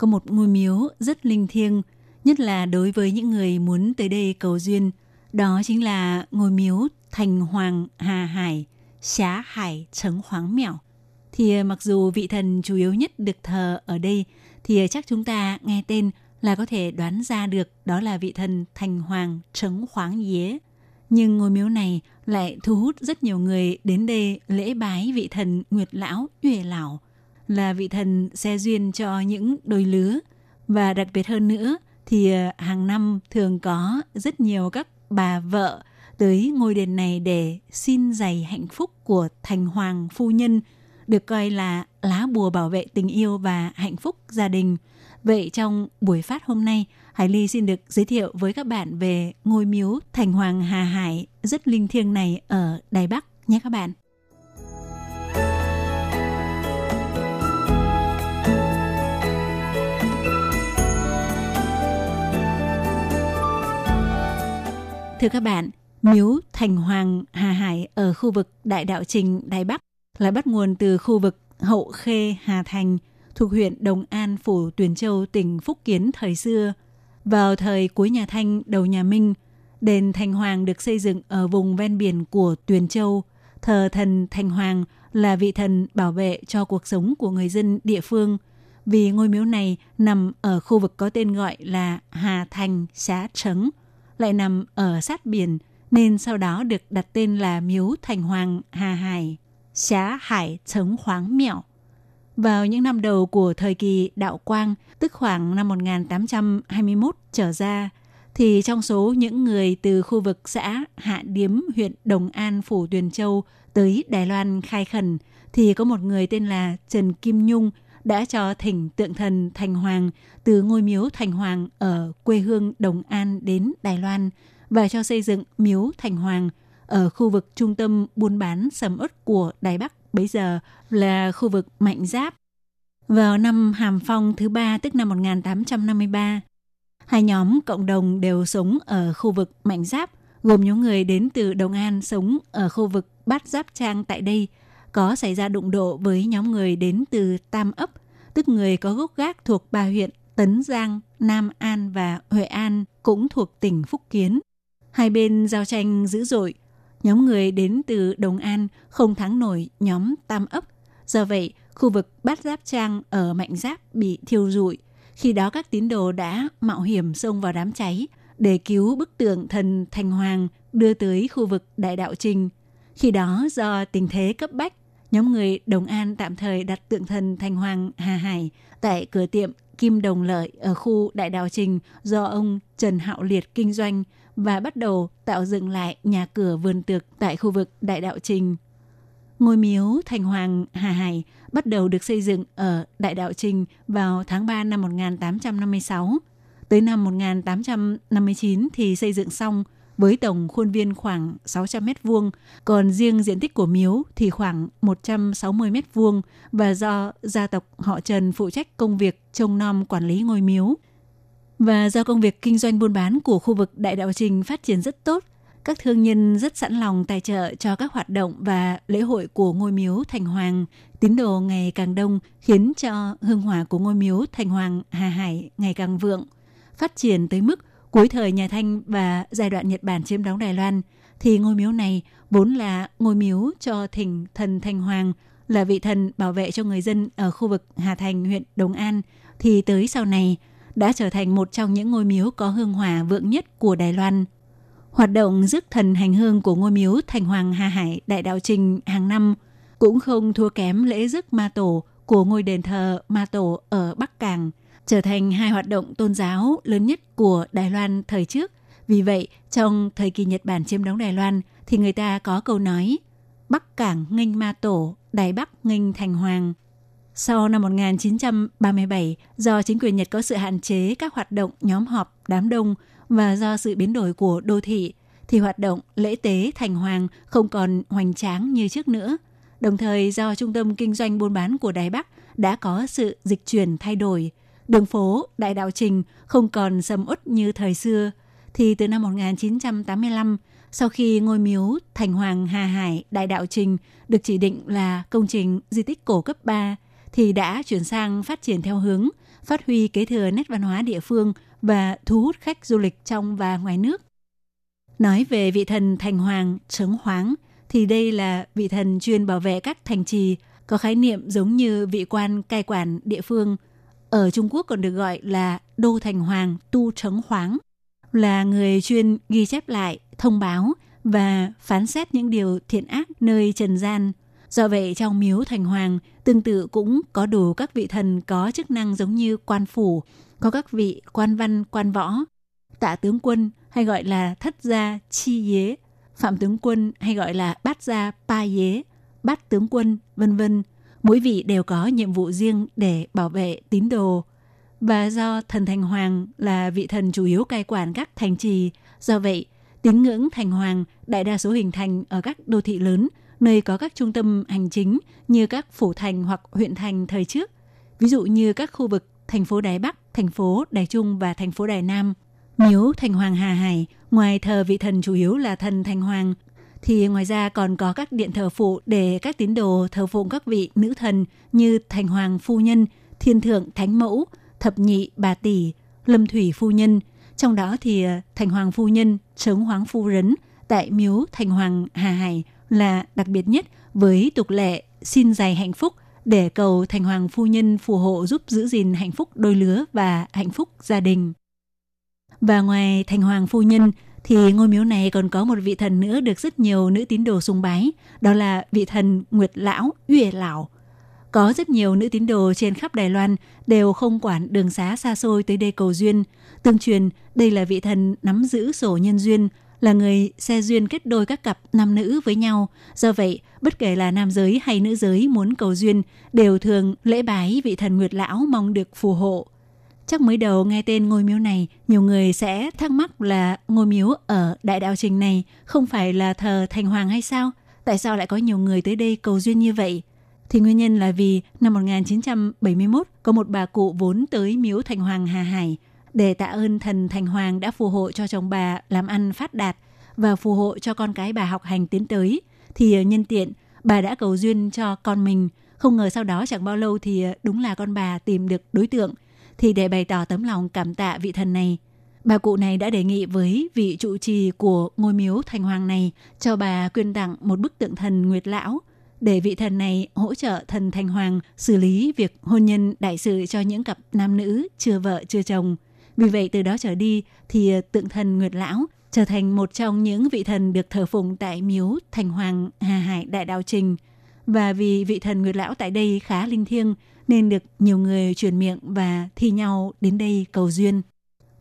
có một ngôi miếu rất linh thiêng, nhất là đối với những người muốn tới đây cầu duyên. Đó chính là ngôi miếu Thành Hoàng Hà Hải, Xá Hải Trấn Hoáng Mèo. Thì ờ, mặc dù vị thần chủ yếu nhất được thờ ở đây, thì ờ, chắc chúng ta nghe tên là có thể đoán ra được đó là vị thần Thành Hoàng Trấn Khoáng dế Nhưng ngôi miếu này lại thu hút rất nhiều người đến đây lễ bái vị thần Nguyệt Lão Uệ Lão, là vị thần xe duyên cho những đôi lứa. Và đặc biệt hơn nữa thì ờ, hàng năm thường có rất nhiều các bà vợ tới ngôi đền này để xin giày hạnh phúc của Thành Hoàng Phu Nhân, được coi là lá bùa bảo vệ tình yêu và hạnh phúc gia đình. Vậy trong buổi phát hôm nay, Hải Ly xin được giới thiệu với các bạn về ngôi miếu Thành Hoàng Hà Hải rất linh thiêng này ở Đài Bắc nhé các bạn. Thưa các bạn, miếu Thành Hoàng Hà Hải ở khu vực Đại Đạo Trình Đài Bắc là bắt nguồn từ khu vực Hậu Khê Hà Thành thuộc huyện Đồng An, phủ Tuyền Châu, tỉnh Phúc Kiến thời xưa. Vào thời cuối nhà Thanh, đầu nhà Minh, đền Thành Hoàng được xây dựng ở vùng ven biển của Tuyền Châu. Thờ thần Thành Hoàng là vị thần bảo vệ cho cuộc sống của người dân địa phương. Vì ngôi miếu này nằm ở khu vực có tên gọi là Hà Thành, xã Trấn, lại nằm ở sát biển, nên sau đó được đặt tên là miếu Thành Hoàng Hà Hải, xã Hải Trống Khoáng Mẹo. Vào những năm đầu của thời kỳ đạo quang, tức khoảng năm 1821 trở ra, thì trong số những người từ khu vực xã Hạ Điếm, huyện Đồng An, phủ Tuyền Châu tới Đài Loan khai khẩn, thì có một người tên là Trần Kim Nhung đã cho thỉnh tượng thần Thành Hoàng từ ngôi miếu Thành Hoàng ở quê hương Đồng An đến Đài Loan và cho xây dựng miếu Thành Hoàng ở khu vực trung tâm buôn bán sầm ớt của Đài Bắc bấy giờ là khu vực Mạnh Giáp. Vào năm Hàm Phong thứ ba tức năm 1853, hai nhóm cộng đồng đều sống ở khu vực Mạnh Giáp, gồm những người đến từ Đồng An sống ở khu vực Bát Giáp Trang tại đây, có xảy ra đụng độ với nhóm người đến từ Tam ấp, tức người có gốc gác thuộc ba huyện Tấn Giang, Nam An và Huệ An cũng thuộc tỉnh Phúc Kiến. Hai bên giao tranh dữ dội, nhóm người đến từ Đồng An không thắng nổi nhóm Tam ấp. Do vậy, khu vực Bát Giáp Trang ở Mạnh Giáp bị thiêu rụi. Khi đó các tín đồ đã mạo hiểm xông vào đám cháy để cứu bức tượng thần Thành Hoàng đưa tới khu vực Đại Đạo Trình. Khi đó do tình thế cấp bách, nhóm người Đồng An tạm thời đặt tượng thần Thành Hoàng, Hà Hải tại cửa tiệm Kim Đồng Lợi ở khu Đại Đạo Trình do ông Trần Hạo Liệt kinh doanh và bắt đầu tạo dựng lại nhà cửa vườn tược tại khu vực Đại Đạo Trình. Ngôi miếu Thành Hoàng, Hà Hải bắt đầu được xây dựng ở Đại Đạo Trình vào tháng 3 năm 1856. Tới năm 1859 thì xây dựng xong với tổng khuôn viên khoảng 600 mét vuông, còn riêng diện tích của miếu thì khoảng 160 mét vuông và do gia tộc họ Trần phụ trách công việc trông nom quản lý ngôi miếu. Và do công việc kinh doanh buôn bán của khu vực Đại Đạo Trình phát triển rất tốt, các thương nhân rất sẵn lòng tài trợ cho các hoạt động và lễ hội của ngôi miếu Thành Hoàng. Tín đồ ngày càng đông khiến cho hương hỏa của ngôi miếu Thành Hoàng Hà Hải ngày càng vượng. Phát triển tới mức cuối thời nhà Thanh và giai đoạn Nhật Bản chiếm đóng Đài Loan, thì ngôi miếu này vốn là ngôi miếu cho thỉnh thần Thanh Hoàng, là vị thần bảo vệ cho người dân ở khu vực Hà Thành, huyện Đồng An, thì tới sau này đã trở thành một trong những ngôi miếu có hương hỏa vượng nhất của Đài Loan. Hoạt động rước thần hành hương của ngôi miếu Thành Hoàng Hà Hải Đại Đạo Trình hàng năm cũng không thua kém lễ rước ma tổ của ngôi đền thờ ma tổ ở Bắc Cảng, trở thành hai hoạt động tôn giáo lớn nhất của Đài Loan thời trước. Vì vậy, trong thời kỳ Nhật Bản chiếm đóng Đài Loan thì người ta có câu nói Bắc Cảng nghênh ma tổ, Đài Bắc nghênh Thành Hoàng. Sau năm 1937, do chính quyền Nhật có sự hạn chế các hoạt động nhóm họp đám đông và do sự biến đổi của đô thị, thì hoạt động lễ tế thành hoàng không còn hoành tráng như trước nữa. Đồng thời do trung tâm kinh doanh buôn bán của Đài Bắc đã có sự dịch chuyển thay đổi, đường phố Đại Đạo Trình không còn sầm uất như thời xưa, thì từ năm 1985, sau khi ngôi miếu Thành Hoàng Hà Hải Đại Đạo Trình được chỉ định là công trình di tích cổ cấp 3, thì đã chuyển sang phát triển theo hướng phát huy kế thừa nét văn hóa địa phương và thu hút khách du lịch trong và ngoài nước. Nói về vị thần thành hoàng, trấn hoáng, thì đây là vị thần chuyên bảo vệ các thành trì, có khái niệm giống như vị quan cai quản địa phương. Ở Trung Quốc còn được gọi là Đô Thành Hoàng Tu Trấn Hoáng, là người chuyên ghi chép lại, thông báo và phán xét những điều thiện ác nơi trần gian. Do vậy trong miếu thành hoàng tương tự cũng có đủ các vị thần có chức năng giống như quan phủ, có các vị quan văn, quan võ, tạ tướng quân hay gọi là thất gia chi dế phạm tướng quân hay gọi là bát gia pa dế bát tướng quân, vân vân. Mỗi vị đều có nhiệm vụ riêng để bảo vệ tín đồ. Và do thần Thành Hoàng là vị thần chủ yếu cai quản các thành trì, do vậy tín ngưỡng Thành Hoàng đại đa số hình thành ở các đô thị lớn, nơi có các trung tâm hành chính như các phủ thành hoặc huyện thành thời trước. Ví dụ như các khu vực thành phố Đài Bắc, thành phố Đài Trung và thành phố Đài Nam. Miếu Thành Hoàng Hà Hải, ngoài thờ vị thần chủ yếu là thần Thành Hoàng, thì ngoài ra còn có các điện thờ phụ để các tín đồ thờ phụng các vị nữ thần như Thành Hoàng Phu Nhân, Thiên Thượng Thánh Mẫu, Thập Nhị Bà Tỷ, Lâm Thủy Phu Nhân. Trong đó thì ờ, Thành Hoàng Phu Nhân, Trống Hoáng Phu Rấn tại miếu Thành Hoàng Hà Hải là đặc biệt nhất với tục lệ xin dài hạnh phúc để cầu thành hoàng phu nhân phù hộ giúp giữ gìn hạnh phúc đôi lứa và hạnh phúc gia đình. Và ngoài thành hoàng phu nhân thì ngôi miếu này còn có một vị thần nữa được rất nhiều nữ tín đồ sùng bái, đó là vị thần Nguyệt Lão, Uyể Lão. Có rất nhiều nữ tín đồ trên khắp Đài Loan đều không quản đường xá xa xôi tới đây cầu duyên. Tương truyền, đây là vị thần nắm giữ sổ nhân duyên, là người xe duyên kết đôi các cặp nam nữ với nhau. Do vậy, bất kể là nam giới hay nữ giới muốn cầu duyên đều thường lễ bái vị thần Nguyệt Lão mong được phù hộ. Chắc mới đầu nghe tên ngôi miếu này, nhiều người sẽ thắc mắc là ngôi miếu ở Đại Đạo Trình này không phải là thờ Thành Hoàng hay sao? Tại sao lại có nhiều người tới đây cầu duyên như vậy? Thì nguyên nhân là vì năm 1971 có một bà cụ vốn tới miếu Thành Hoàng Hà Hải để tạ ơn thần Thành Hoàng đã phù hộ cho chồng bà làm ăn phát đạt và phù hộ cho con cái bà học hành tiến tới, thì ờ, nhân tiện bà đã cầu duyên cho con mình. Không ngờ sau đó chẳng bao lâu thì ờ, đúng là con bà tìm được đối tượng. Thì để bày tỏ tấm lòng cảm tạ vị thần này, bà cụ này đã đề nghị với vị trụ trì của ngôi miếu thành hoàng này cho bà quyên tặng một bức tượng thần Nguyệt Lão để vị thần này hỗ trợ thần thành hoàng xử lý việc hôn nhân đại sự cho những cặp nam nữ chưa vợ chưa chồng. Vì vậy từ đó trở đi thì tượng thần Nguyệt Lão trở thành một trong những vị thần được thờ phụng tại miếu Thành Hoàng Hà Hải Đại Đạo Trình. Và vì vị thần Nguyệt Lão tại đây khá linh thiêng nên được nhiều người truyền miệng và thi nhau đến đây cầu duyên.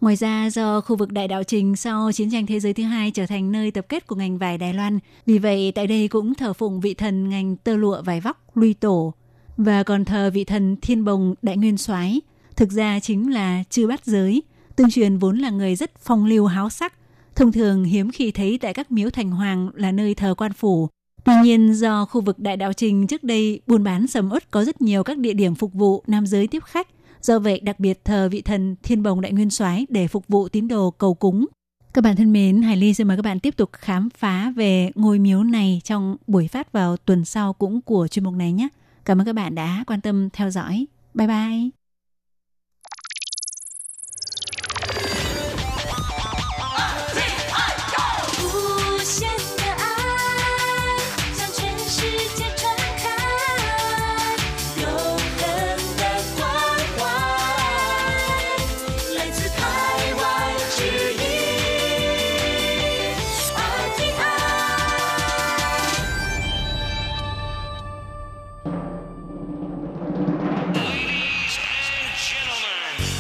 Ngoài ra, do khu vực Đại Đạo Trình sau chiến tranh thế giới thứ hai trở thành nơi tập kết của ngành vải Đài Loan, vì vậy tại đây cũng thờ phụng vị thần ngành tơ lụa vải vóc Luy Tổ và còn thờ vị thần Thiên Bồng Đại Nguyên Soái, thực ra chính là chư bát giới. Tương truyền vốn là người rất phong lưu háo sắc, thông thường hiếm khi thấy tại các miếu thành hoàng là nơi thờ quan phủ. Tuy nhiên do khu vực Đại Đạo Trình trước đây buôn bán sầm uất có rất nhiều các địa điểm phục vụ nam giới tiếp khách, Do vậy, đặc biệt thờ vị thần Thiên Bồng Đại Nguyên Soái để phục vụ tín đồ cầu cúng. Các bạn thân mến, Hải Ly xin mời các bạn tiếp tục khám phá về ngôi miếu này trong buổi phát vào tuần sau cũng của chuyên mục này nhé. Cảm ơn các bạn đã quan tâm theo dõi. Bye bye!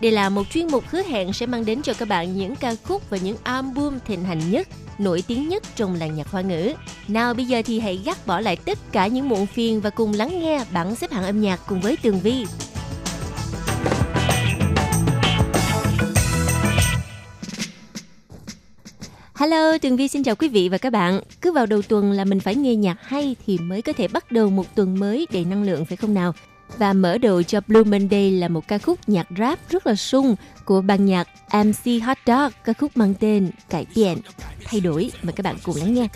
Đây là một chuyên mục hứa hẹn sẽ mang đến cho các bạn những ca khúc và những album thịnh hành nhất, nổi tiếng nhất trong làng nhạc hoa ngữ. Nào bây giờ thì hãy gác bỏ lại tất cả những muộn phiền và cùng lắng nghe bảng xếp hạng âm nhạc cùng với Tường Vi. Hello, Tường Vi xin chào quý vị và các bạn. Cứ vào đầu tuần là mình phải nghe nhạc hay thì mới có thể bắt đầu một tuần mới đầy năng lượng phải không nào? Và mở đầu cho Blue Monday là một ca khúc nhạc rap rất là sung của ban nhạc MC Hot Dog, ca khúc mang tên Cải Biện, thay đổi. Mời các bạn cùng lắng nghe.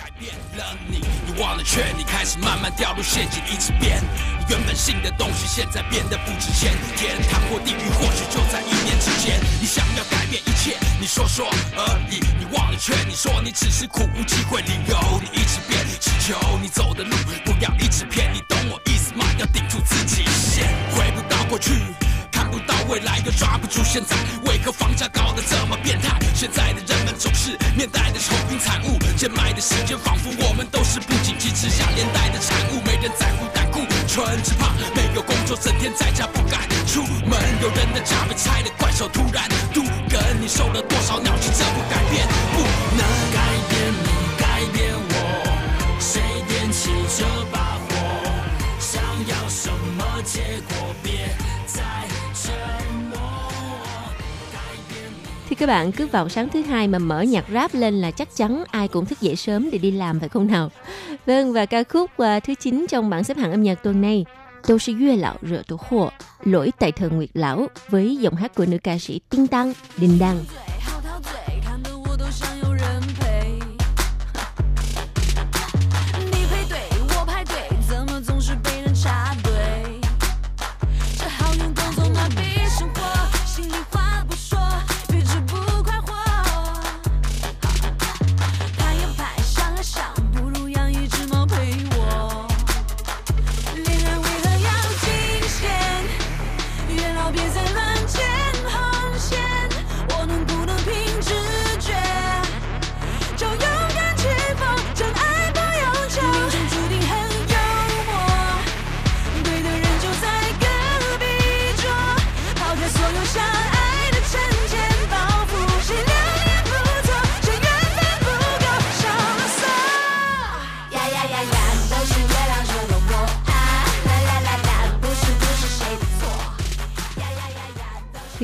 你忘了劝你开始慢慢掉入陷阱，一直变。原本信的东西，现在变得不值钱。天堂或地狱，或许就在一念之间。你想要 变一切，你说说而已。你忘了劝你说你只是苦无机会，理由你一直变，祈求你走的路不要一直骗。你懂我意思吗？要顶住自己线，回不到过去。不到未来，又抓不住现在，为何房价搞得这么变态？现在的人们总是面带的愁云惨雾，贱卖的时间仿佛我们都是不景气之下连带的产物，没人在乎胆固醇，只怕没有工作，整天在家不敢出门。有人的家被拆的怪手突然都跟你受了多少鸟气，这不改变，不能改 các bạn cứ vào sáng thứ hai mà mở nhạc rap lên là chắc chắn ai cũng thức dậy sớm để đi làm phải không nào? Vâng và ca khúc uh, thứ 9 trong bảng xếp hạng âm nhạc tuần này Tô Sư Duyên Lão Rửa Tổ Hộ Lỗi tại thờ Nguyệt Lão với giọng hát của nữ ca sĩ Tinh Tăng Đình Đăng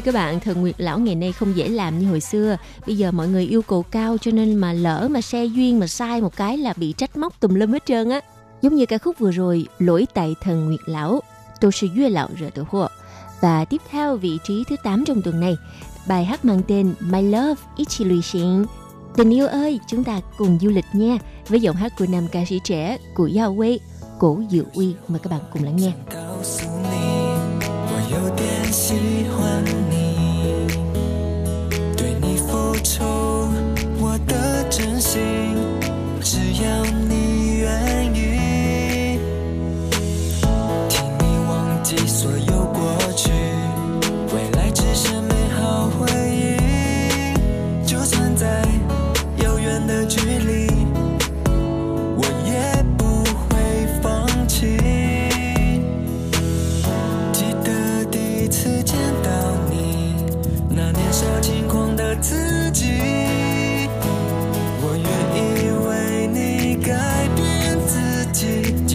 các bạn, thần nguyệt lão ngày nay không dễ làm như hồi xưa. Bây giờ mọi người yêu cầu cao cho nên mà lỡ mà xe duyên mà sai một cái là bị trách móc tùm lum hết trơn á. Giống như ca khúc vừa rồi, lỗi tại thần nguyệt lão, tôi sẽ duyên lão rửa tự hộ. Và tiếp theo vị trí thứ 8 trong tuần này, bài hát mang tên My Love It's Illusion. Tình yêu ơi, chúng ta cùng du lịch nha với giọng hát của nam ca sĩ trẻ của Yao Wei, Cổ Diệu Uy. Mời các bạn cùng lắng nghe. 喜欢。真心，只要你愿意，替你忘记所有过去，未来只剩美好回忆，就算在遥远的距离，我也不会放弃。记得第一次见到你，那年少轻狂的自己，Chỉ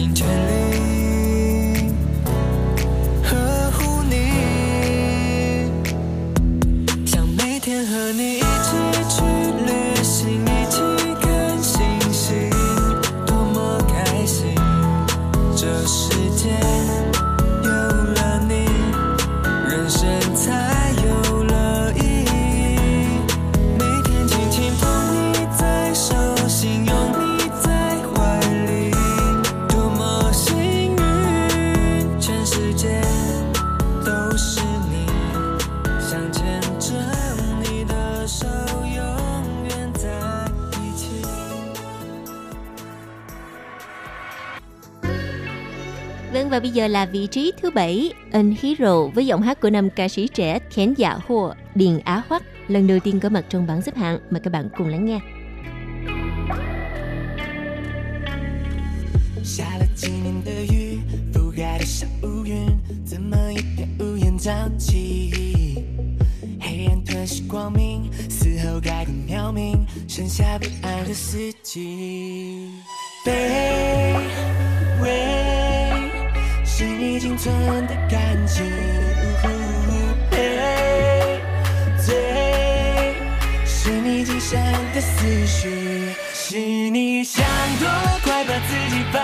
giờ là vị trí thứ bảy An Hero với giọng hát của nam ca sĩ trẻ Khén Dạ Hồ Điền Á Hoắc lần đầu tiên có mặt trong bảng xếp hạng mời các bạn cùng lắng nghe. 下了几年的雨，覆盖的小乌云，怎么一片乌烟瘴气？黑暗吞噬光明，死后改变渺冥，剩下不安和四季。卑微 是你仅存的感情，悲醉是你今生的思绪，是你想多了，快把自己放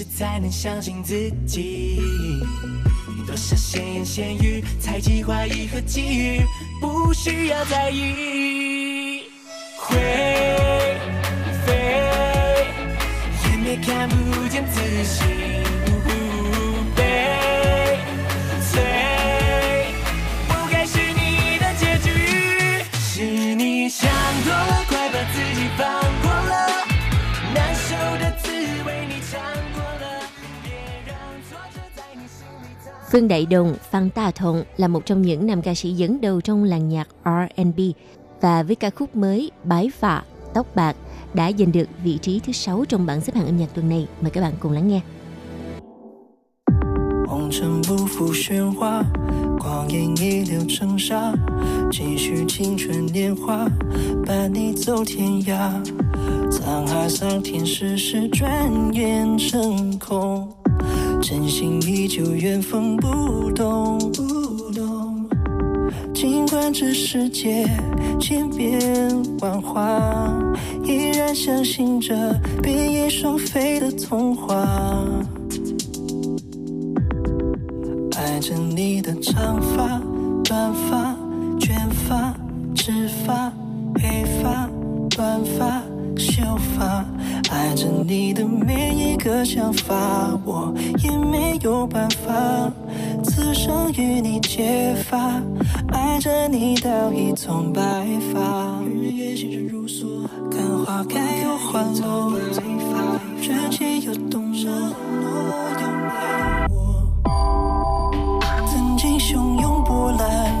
时才能相信自己？多少闲言闲语，猜忌怀疑和觊觎，不需要在意。会飞，也没看不见自信。Phương Đại Đồng, Phan Ta Thong là một trong những nam ca sĩ dẫn đầu trong làng nhạc R&B và với ca khúc mới Bái Phạ, Tóc Bạc đã giành được vị trí thứ 6 trong bảng xếp hạng âm nhạc tuần này. Mời các bạn cùng lắng nghe. 红尘不负喧哗，光阴一流成沙，继续青春年华，伴你走天涯。沧海桑田，世事转眼成空， 真心依旧，缘分不动。不动。尽管这世界千变万化，依然相信着比翼双飞的童话。爱着你的长发、短发、卷发、直发、黑发、短发、秀发，爱着你的每一个想法，我也没有办法。此生与你结发，爱着你到一丛白发。日月星辰如梭，看花开又花落，人间有动若诺，有你我。曾经汹涌波澜，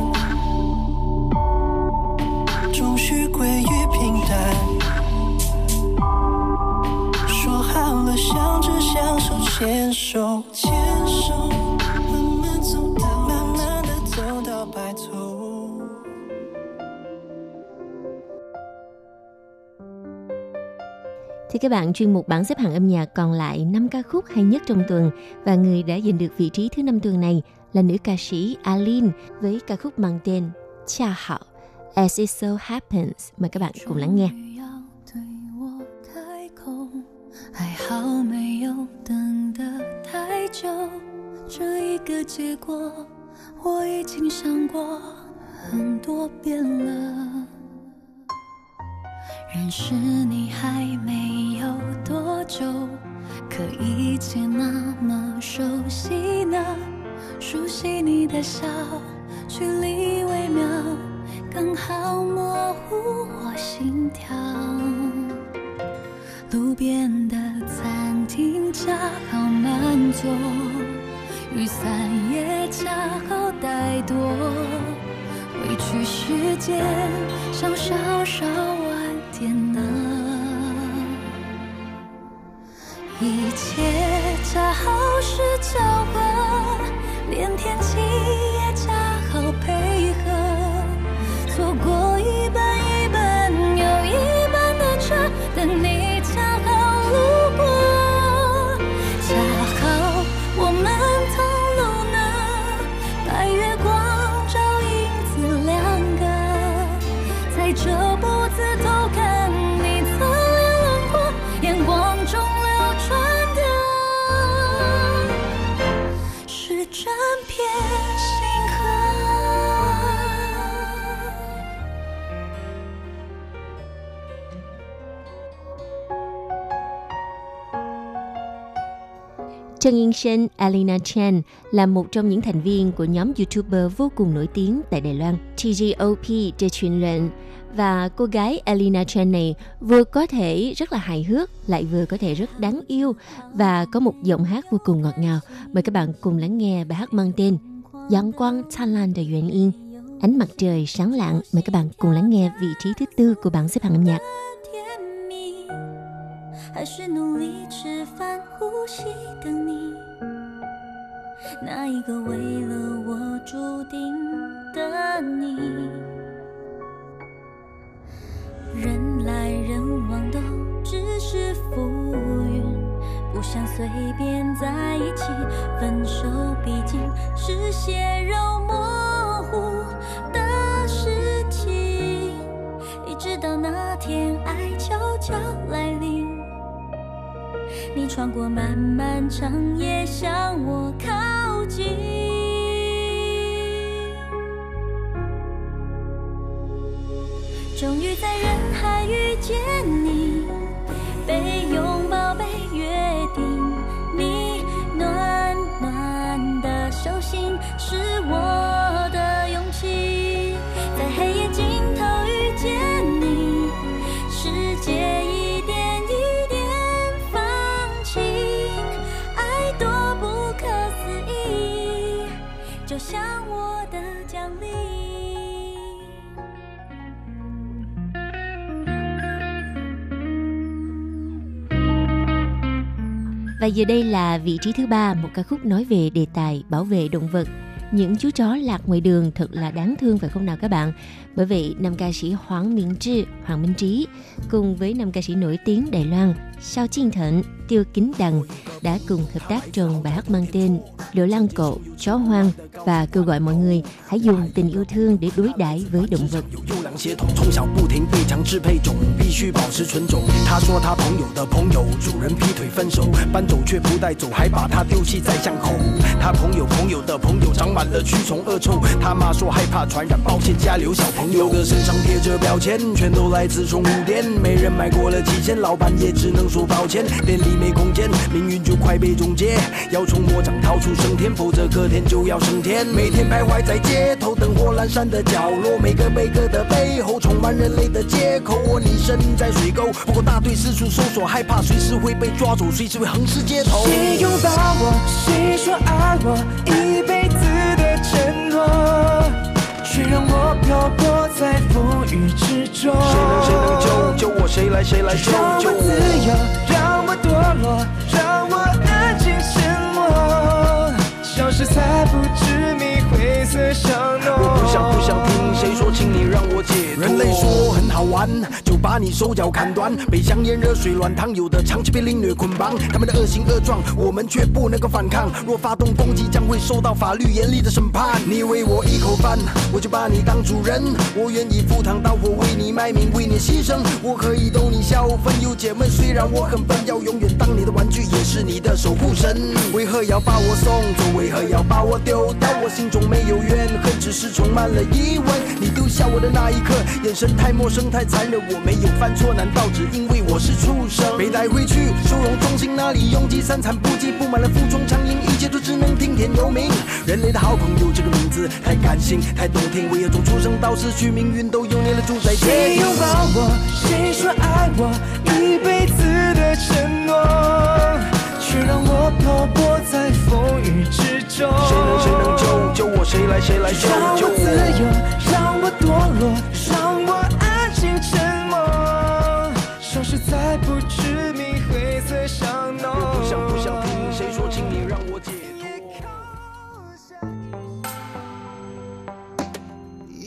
牵手，牵手，慢慢走到，慢慢的走到白头。 Thì các bạn chuyên mục bảng xếp hạng âm nhạc còn lại 5 ca khúc hay nhất trong tuần và người đã giành được vị trí thứ năm tuần này là nữ ca sĩ Aline với ca khúc mang tên Cha Hảo As It So Happens. Mời các bạn cùng lắng nghe. 要对我开口，还好没有 等太久。这一个结果，我已经想过很多遍了。认识你还没有多久，可一切那么熟悉呢？熟悉你的笑，距离微妙，刚好模糊我心跳。路边的餐厅恰好难做，雨伞也恰好带多。回去时间想稍稍晚点呢，一切恰好是巧合，连天气也恰。Trần Yên Sinh, Alina Chen là một trong những thành viên của nhóm YouTuber vô cùng nổi tiếng tại Đài Loan, TGOP để truyền lệnh. Và cô gái Alina Chen này vừa có thể rất là hài hước, lại vừa có thể rất đáng yêu và có một giọng hát vô cùng ngọt ngào. Mời các bạn cùng lắng nghe bài hát mang tên Giáng quang Thanh Lan de Yuan Yên, ánh mặt trời sáng lạng. Mời các bạn cùng lắng nghe vị trí thứ tư của bảng xếp hạng âm nhạc. 还是努力吃饭呼吸等你？那一个为了我注定的你？人来人往都只是浮云，不想随便在一起。分手毕竟是血肉模糊的事情，一直到那天爱悄悄来临。你穿过漫漫长夜向我靠近，终于在人海遇见你，被拥抱，被约定。你暖暖的手心是我 Và giờ đây là vị trí thứ ba, một ca khúc nói về đề tài bảo vệ động vật. Những chú chó lạc ngoài đường thật là đáng thương phải không nào các bạn? Bởi vậy, nam ca sĩ Hoàng Minh Trí, Hoàng Minh Trí cùng với nam ca sĩ nổi tiếng Đài Loan Sao Chiên Thận, Tiêu Kính Đằng đã cùng hợp tác trong bài hát mang tên Lửa Lăng Cộ, Chó Hoang và kêu gọi mọi người hãy dùng tình yêu thương để đối đãi với động vật. 优良血统，从小不停被强制配种，必须保持纯种。他说他朋友的朋友主人劈腿分手，搬走却不带走，还把他丢弃在巷口。他朋友朋友的朋友长满了蛆虫恶臭，他妈说害怕传染，抱歉家里有小朋友的身上贴着标签，全都来自宠物店，没人买过了几千，老板也只能 说抱歉，店里没空间，命运就快被终结，要从魔掌逃出升天，否则隔天就要升天。每天徘徊在街头，灯火阑珊的角落，每个每个的背后充满人类的借口。我拟身在水沟，不过大队四处搜索，害怕随时会被抓走，随时会横尸街头。谁拥抱我？谁说爱我？一辈子的承诺，漂泊在风雨之中。谁能谁能救救我？谁来谁来救救我让我？自由，让我堕落，让我安静沉默，消失在不知名灰色巷弄。我不想不想听谁说，请你让我解脱。人类说很好玩，就把你手脚砍断，被香烟、热水、软糖，有的长期被凌虐捆绑。他们的恶行恶状，我们却不能够反抗。若发动攻击，将会受到法律严厉的审判。你喂我一口饭，我就把你当主人。我愿意赴汤蹈火，为你卖命，为你牺牲。我可以逗你笑，分忧解闷。虽然我很笨，要永远当你的玩具，也是你的守护神。为何要把我送走？为何要把我丢掉？我心中没有怨恨，只是充满了疑问。你丢下我的那一刻，眼神太陌生，太残忍。我没有犯错，难道只因为我是畜生？被带回去收容中心，那里拥挤，三餐不济，布满了负重苍蝇，一切都只能听天由命。人类的好朋友这个名字太感性，太动听。我也从出生到死去，命运都由你来主宰？谁拥抱我？谁说爱我？一辈子的承诺，漂泊在风雨之中。谁能谁能救救我？谁来谁来救让救我自由，让我堕落，让我安静沉默，消失在不知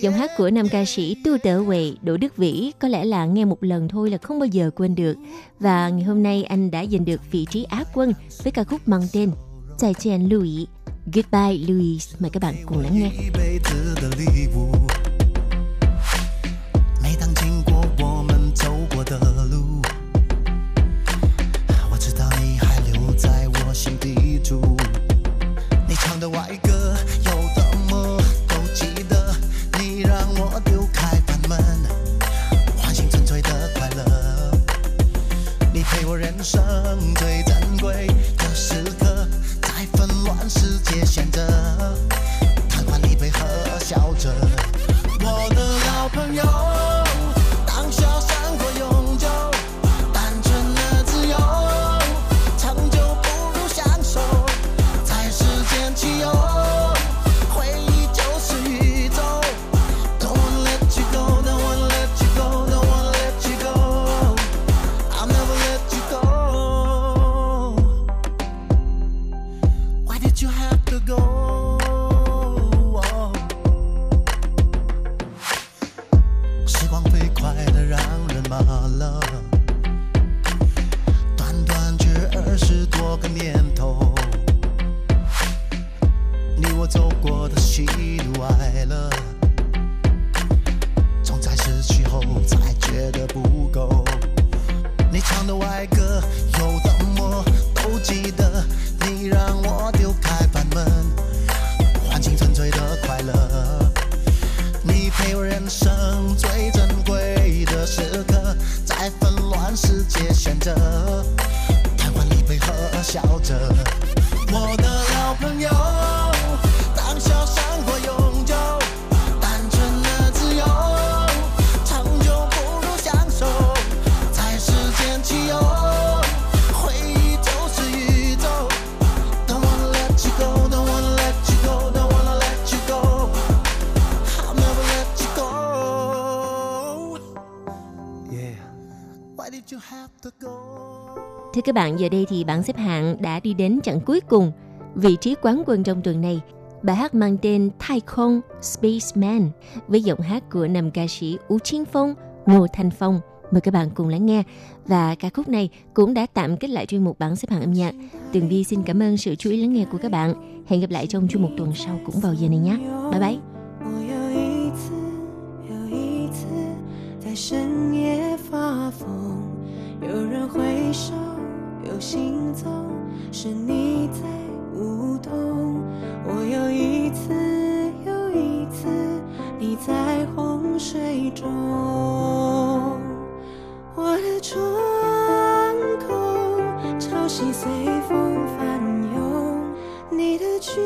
Giọng hát của nam ca sĩ Tu Tở Huệ, Đỗ Đức Vĩ có lẽ là nghe một lần thôi là không bao giờ quên được. Và ngày hôm nay anh đã giành được vị trí Á quân với ca khúc mang tên Zài Chen Louis. Goodbye Louis. Mời các bạn cùng lắng nghe. các bạn, giờ đây thì bảng xếp hạng đã đi đến chặng cuối cùng. Vị trí quán quân trong tuần này, bài hát mang tên Thái Không Spaceman với giọng hát của nam ca sĩ Ú Chiến Phong, Ngô Thanh Phong. Mời các bạn cùng lắng nghe. Và ca khúc này cũng đã tạm kết lại chuyên mục bảng xếp hạng âm nhạc. Tường Vi xin cảm ơn sự chú ý lắng nghe của các bạn. Hẹn gặp lại trong chuyên mục tuần sau cũng vào giờ này nhé. Bye bye. 我有一次又一次在深夜发疯，有人挥手，有 行踪，是你在舞动。我又一次又一次你在洪水中，我的窗口潮汐随风翻涌，你的裙